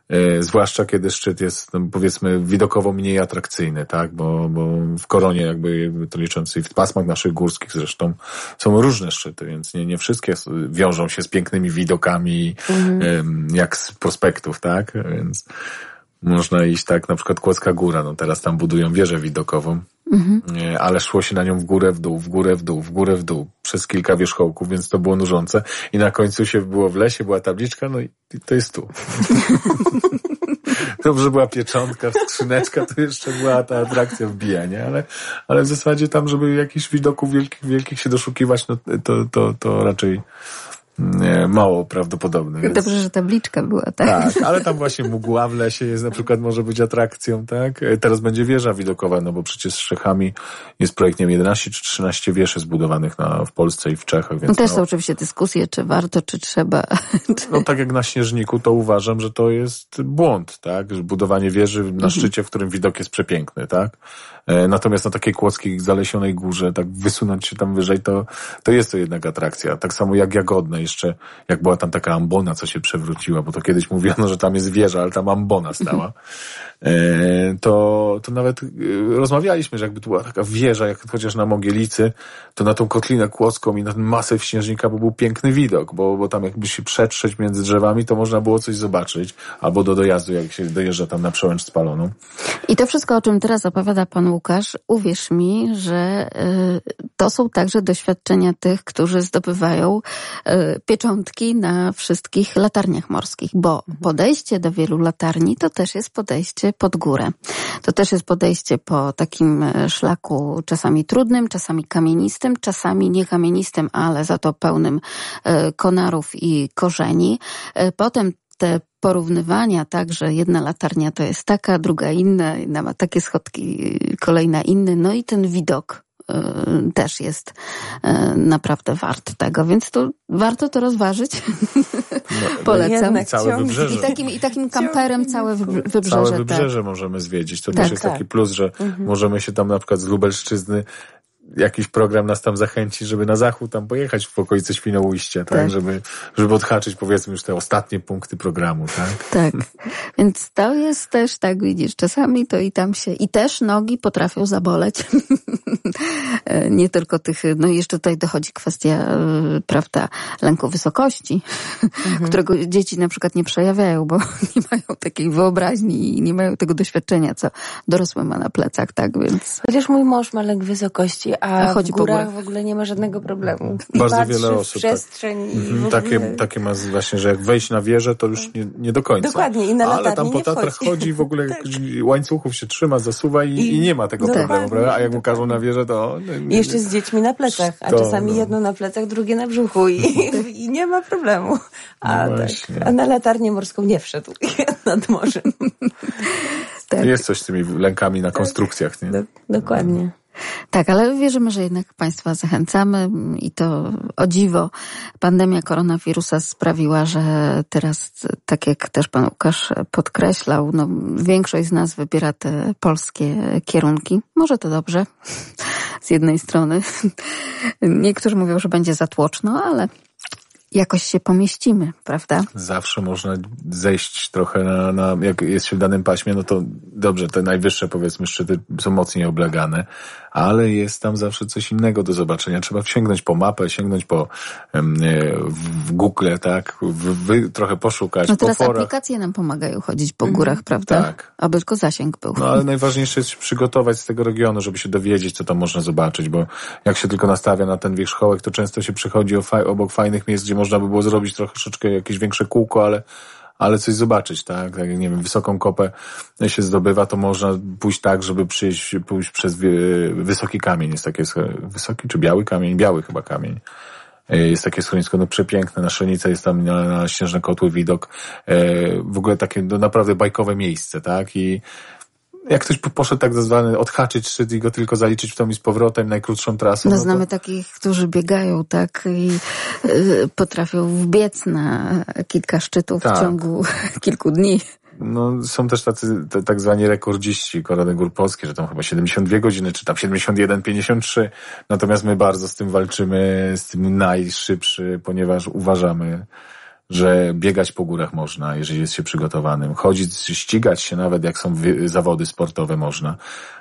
E, zwłaszcza kiedy szczyt jest, no, powiedzmy, widokowo mniej atrakcyjny, tak? Bo, bo w koronie jakby, to licząc i w pasmach naszych górskich zresztą są różne szczyty, więc nie, nie wszystkie wiążą się z pięknymi widokami, mhm. jak z prospektów, tak? Więc można iść tak, na przykład Kłodzka Góra, no teraz tam budują wieżę widokową, mhm. ale szło się na nią w górę, w dół, w górę, w dół, w górę, w dół, przez kilka wierzchołków, więc to było nużące i na końcu się było w lesie, była tabliczka, no i to jest tu. Dobrze była pieczątka, skrzyneczka, to jeszcze była ta atrakcja wbijania, ale, ale w zasadzie tam, żeby jakichś widoków wielkich, wielkich się doszukiwać, no to, to, to raczej mało prawdopodobne. Więc... Dobrze, że tabliczka była, tak? Tak, ale tam właśnie mgła w lesie jest na przykład może być atrakcją, tak? Teraz będzie wieża widokowa, no bo przecież z Czechami jest projekt, nie wiem, 11 czy 13 wieży zbudowanych na, w Polsce i w Czechach, więc... Też no, są oczywiście dyskusje, czy warto, czy trzeba. No tak jak na Śnieżniku, to uważam, że to jest błąd, tak? Budowanie wieży na mhm. szczycie, w którym widok jest przepiękny, tak? E, natomiast na takiej kłodzkiej, zalesionej górze, tak wysunąć się tam wyżej, to, to jest to jednak atrakcja. Tak samo jak Jagodne jeszcze, jak była tam taka ambona, co się przewróciła, bo to kiedyś mówiono, że tam jest wieża, ale tam ambona stała. E, to, to nawet e, rozmawialiśmy, że jakby tu była taka wieża, jak chociaż na Mogielicy, to na tą kotlinę kłodzką i na ten masyw śnieżnika by był piękny widok, bo, bo tam jakby się przetrzeć między drzewami, to można było coś zobaczyć, albo do dojazdu, jak się dojeżdża tam na przełęcz spaloną. I to wszystko, o czym teraz opowiada Pan Łukasz, uwierz mi, że y, to są także doświadczenia tych, którzy zdobywają pieczątki na wszystkich latarniach morskich, bo podejście do wielu latarni to też jest podejście pod górę. To też jest podejście po takim e, szlaku czasami trudnym, czasami kamienistym, czasami nie kamienistym, ale za to pełnym e, konarów i korzeni. E, potem te porównywania, tak, że jedna latarnia to jest taka, druga inna, jedna ma takie schodki, kolejna inny, no i ten widok też jest y, naprawdę wart tego, więc to warto to rozważyć. No, Polecam. Całe wybrzeże. I takim, I takim kamperem całe wybrzeże. Całe wybrzeże tak. możemy zwiedzić. To tak, też jest tak. taki plus, że mhm. możemy się tam na przykład z Lubelszczyzny jakiś program nas tam zachęci, żeby na zachód tam pojechać w okolicy Świnoujścia, tak? tak? Żeby, żeby odhaczyć powiedzmy już te ostatnie punkty programu, tak? Tak. Więc to jest też, tak widzisz, czasami to i tam się, i też nogi potrafią zaboleć. Nie tylko tych, no i jeszcze tutaj dochodzi kwestia, e, prawda, lęku wysokości, mhm. którego dzieci na przykład nie przejawiają, bo nie mają takiej wyobraźni i nie mają tego doświadczenia, co dorosły ma na plecach, tak więc. Chociaż mój mąż ma lęk wysokości, a, a chodzi w górach w ogóle nie ma żadnego problemu. Bardzo wiele osób. Tak. przestrzeń tak. takie, takie ma właśnie, że jak wejść na wieżę, to już nie, nie do końca. Dokładnie, i na Ale tam po Tatrach chodzi w ogóle, tak. łańcuchów się trzyma, zasuwa i, I, i nie ma tego no problemu, prawda? A jak mu każą na wieżę, to... I jeszcze z dziećmi na plecach, a to, czasami no. jedno na plecach, drugie na brzuchu i, i nie ma problemu. A, no tak, a na latarnię morską nie wszedł nad morzem. Tak. Jest coś z tymi lękami na konstrukcjach, nie? Do, dokładnie. Tak, ale wierzymy, że jednak Państwa zachęcamy i to o dziwo pandemia koronawirusa sprawiła, że teraz, tak jak też Pan Łukasz podkreślał, no, większość z nas wybiera te polskie kierunki. Może to dobrze z jednej strony. Niektórzy mówią, że będzie zatłoczno, ale jakoś się pomieścimy, prawda? Zawsze można zejść trochę na, na, jak jest się w danym paśmie, no to dobrze, te najwyższe powiedzmy szczyty są mocniej oblegane, ale jest tam zawsze coś innego do zobaczenia. Trzeba sięgnąć po mapę, sięgnąć po w Google, tak, wy, trochę poszukać. No teraz po aplikacje nam pomagają chodzić po górach, prawda? Tak. Aby tylko zasięg był. No ale najważniejsze jest przygotować z tego regionu, żeby się dowiedzieć, co tam można zobaczyć, bo jak się tylko nastawia na ten wierzchołek, to często się przychodzi obok fajnych miejsc, gdzie można by było zrobić troszeczkę jakieś większe kółko, ale ale coś zobaczyć, tak? Jak, nie wiem, wysoką kopę się zdobywa, to można pójść tak, żeby przyjść, pójść przez wysoki kamień. Jest takie, wysoki czy biały kamień? Biały chyba kamień. Jest takie schronisko, no przepiękne, na Szenice jest tam na, na Śnieżne Kotły widok. E, w ogóle takie no, naprawdę bajkowe miejsce, tak? I jak ktoś poszedł tak zwany odhaczyć szczyt i go tylko zaliczyć w tom i z powrotem najkrótszą trasą. No, no znamy to... takich, którzy biegają tak i y, potrafią wbiec na kilka szczytów tak. w ciągu kilku dni. No, są też tacy te, tak zwani rekordziści Korony Gór Polskiej, że tam chyba 72 godziny, czy tam 71, 53. Natomiast my bardzo z tym walczymy, z tym najszybszy, ponieważ uważamy, że biegać po górach można, jeżeli jest się przygotowanym. Chodzić, ścigać się nawet jak są zawody sportowe można.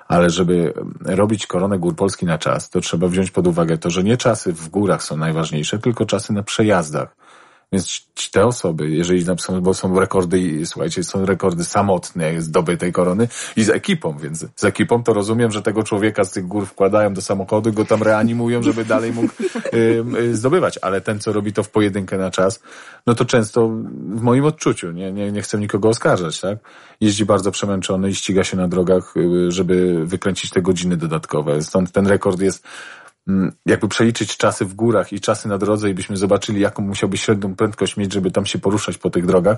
Ale żeby robić koronę gór Polski na czas, to trzeba wziąć pod uwagę to, że nie czasy w górach są najważniejsze, tylko czasy na przejazdach. Więc te osoby, jeżeli są, bo są rekordy, słuchajcie, są rekordy samotne zdoby tej korony i z ekipą, więc z ekipą to rozumiem, że tego człowieka z tych gór wkładają do samochodu, go tam reanimują, żeby dalej mógł y, zdobywać, ale ten, co robi to w pojedynkę na czas, no to często w moim odczuciu, nie, nie, nie chcę nikogo oskarżać, tak? Jeździ bardzo przemęczony i ściga się na drogach, y, żeby wykręcić te godziny dodatkowe. Stąd ten rekord jest jakby przeliczyć czasy w górach i czasy na drodze i byśmy zobaczyli, jaką musiałby średnią prędkość mieć, żeby tam się poruszać po tych drogach,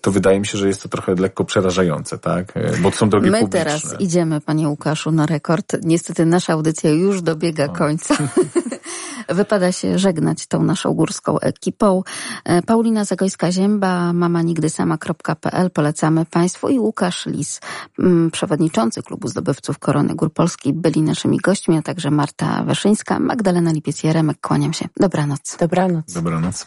to wydaje mi się, że jest to trochę lekko przerażające, tak? E, bo są drogi My publiczne. teraz idziemy, panie Łukaszu, na rekord. Niestety nasza audycja już dobiega o. końca. Wypada się żegnać tą naszą górską ekipą. E, Paulina Zagojska-Zięba, mamanigdysama.pl polecamy Państwu i Łukasz Lis, mm, przewodniczący Klubu Zdobywców Korony Gór Polskiej, byli naszymi gośćmi, a także Marta Weszyńska, Magdalena Lipiec-Jeremek. Kłaniam się. Dobranoc. Dobranoc. Dobranoc.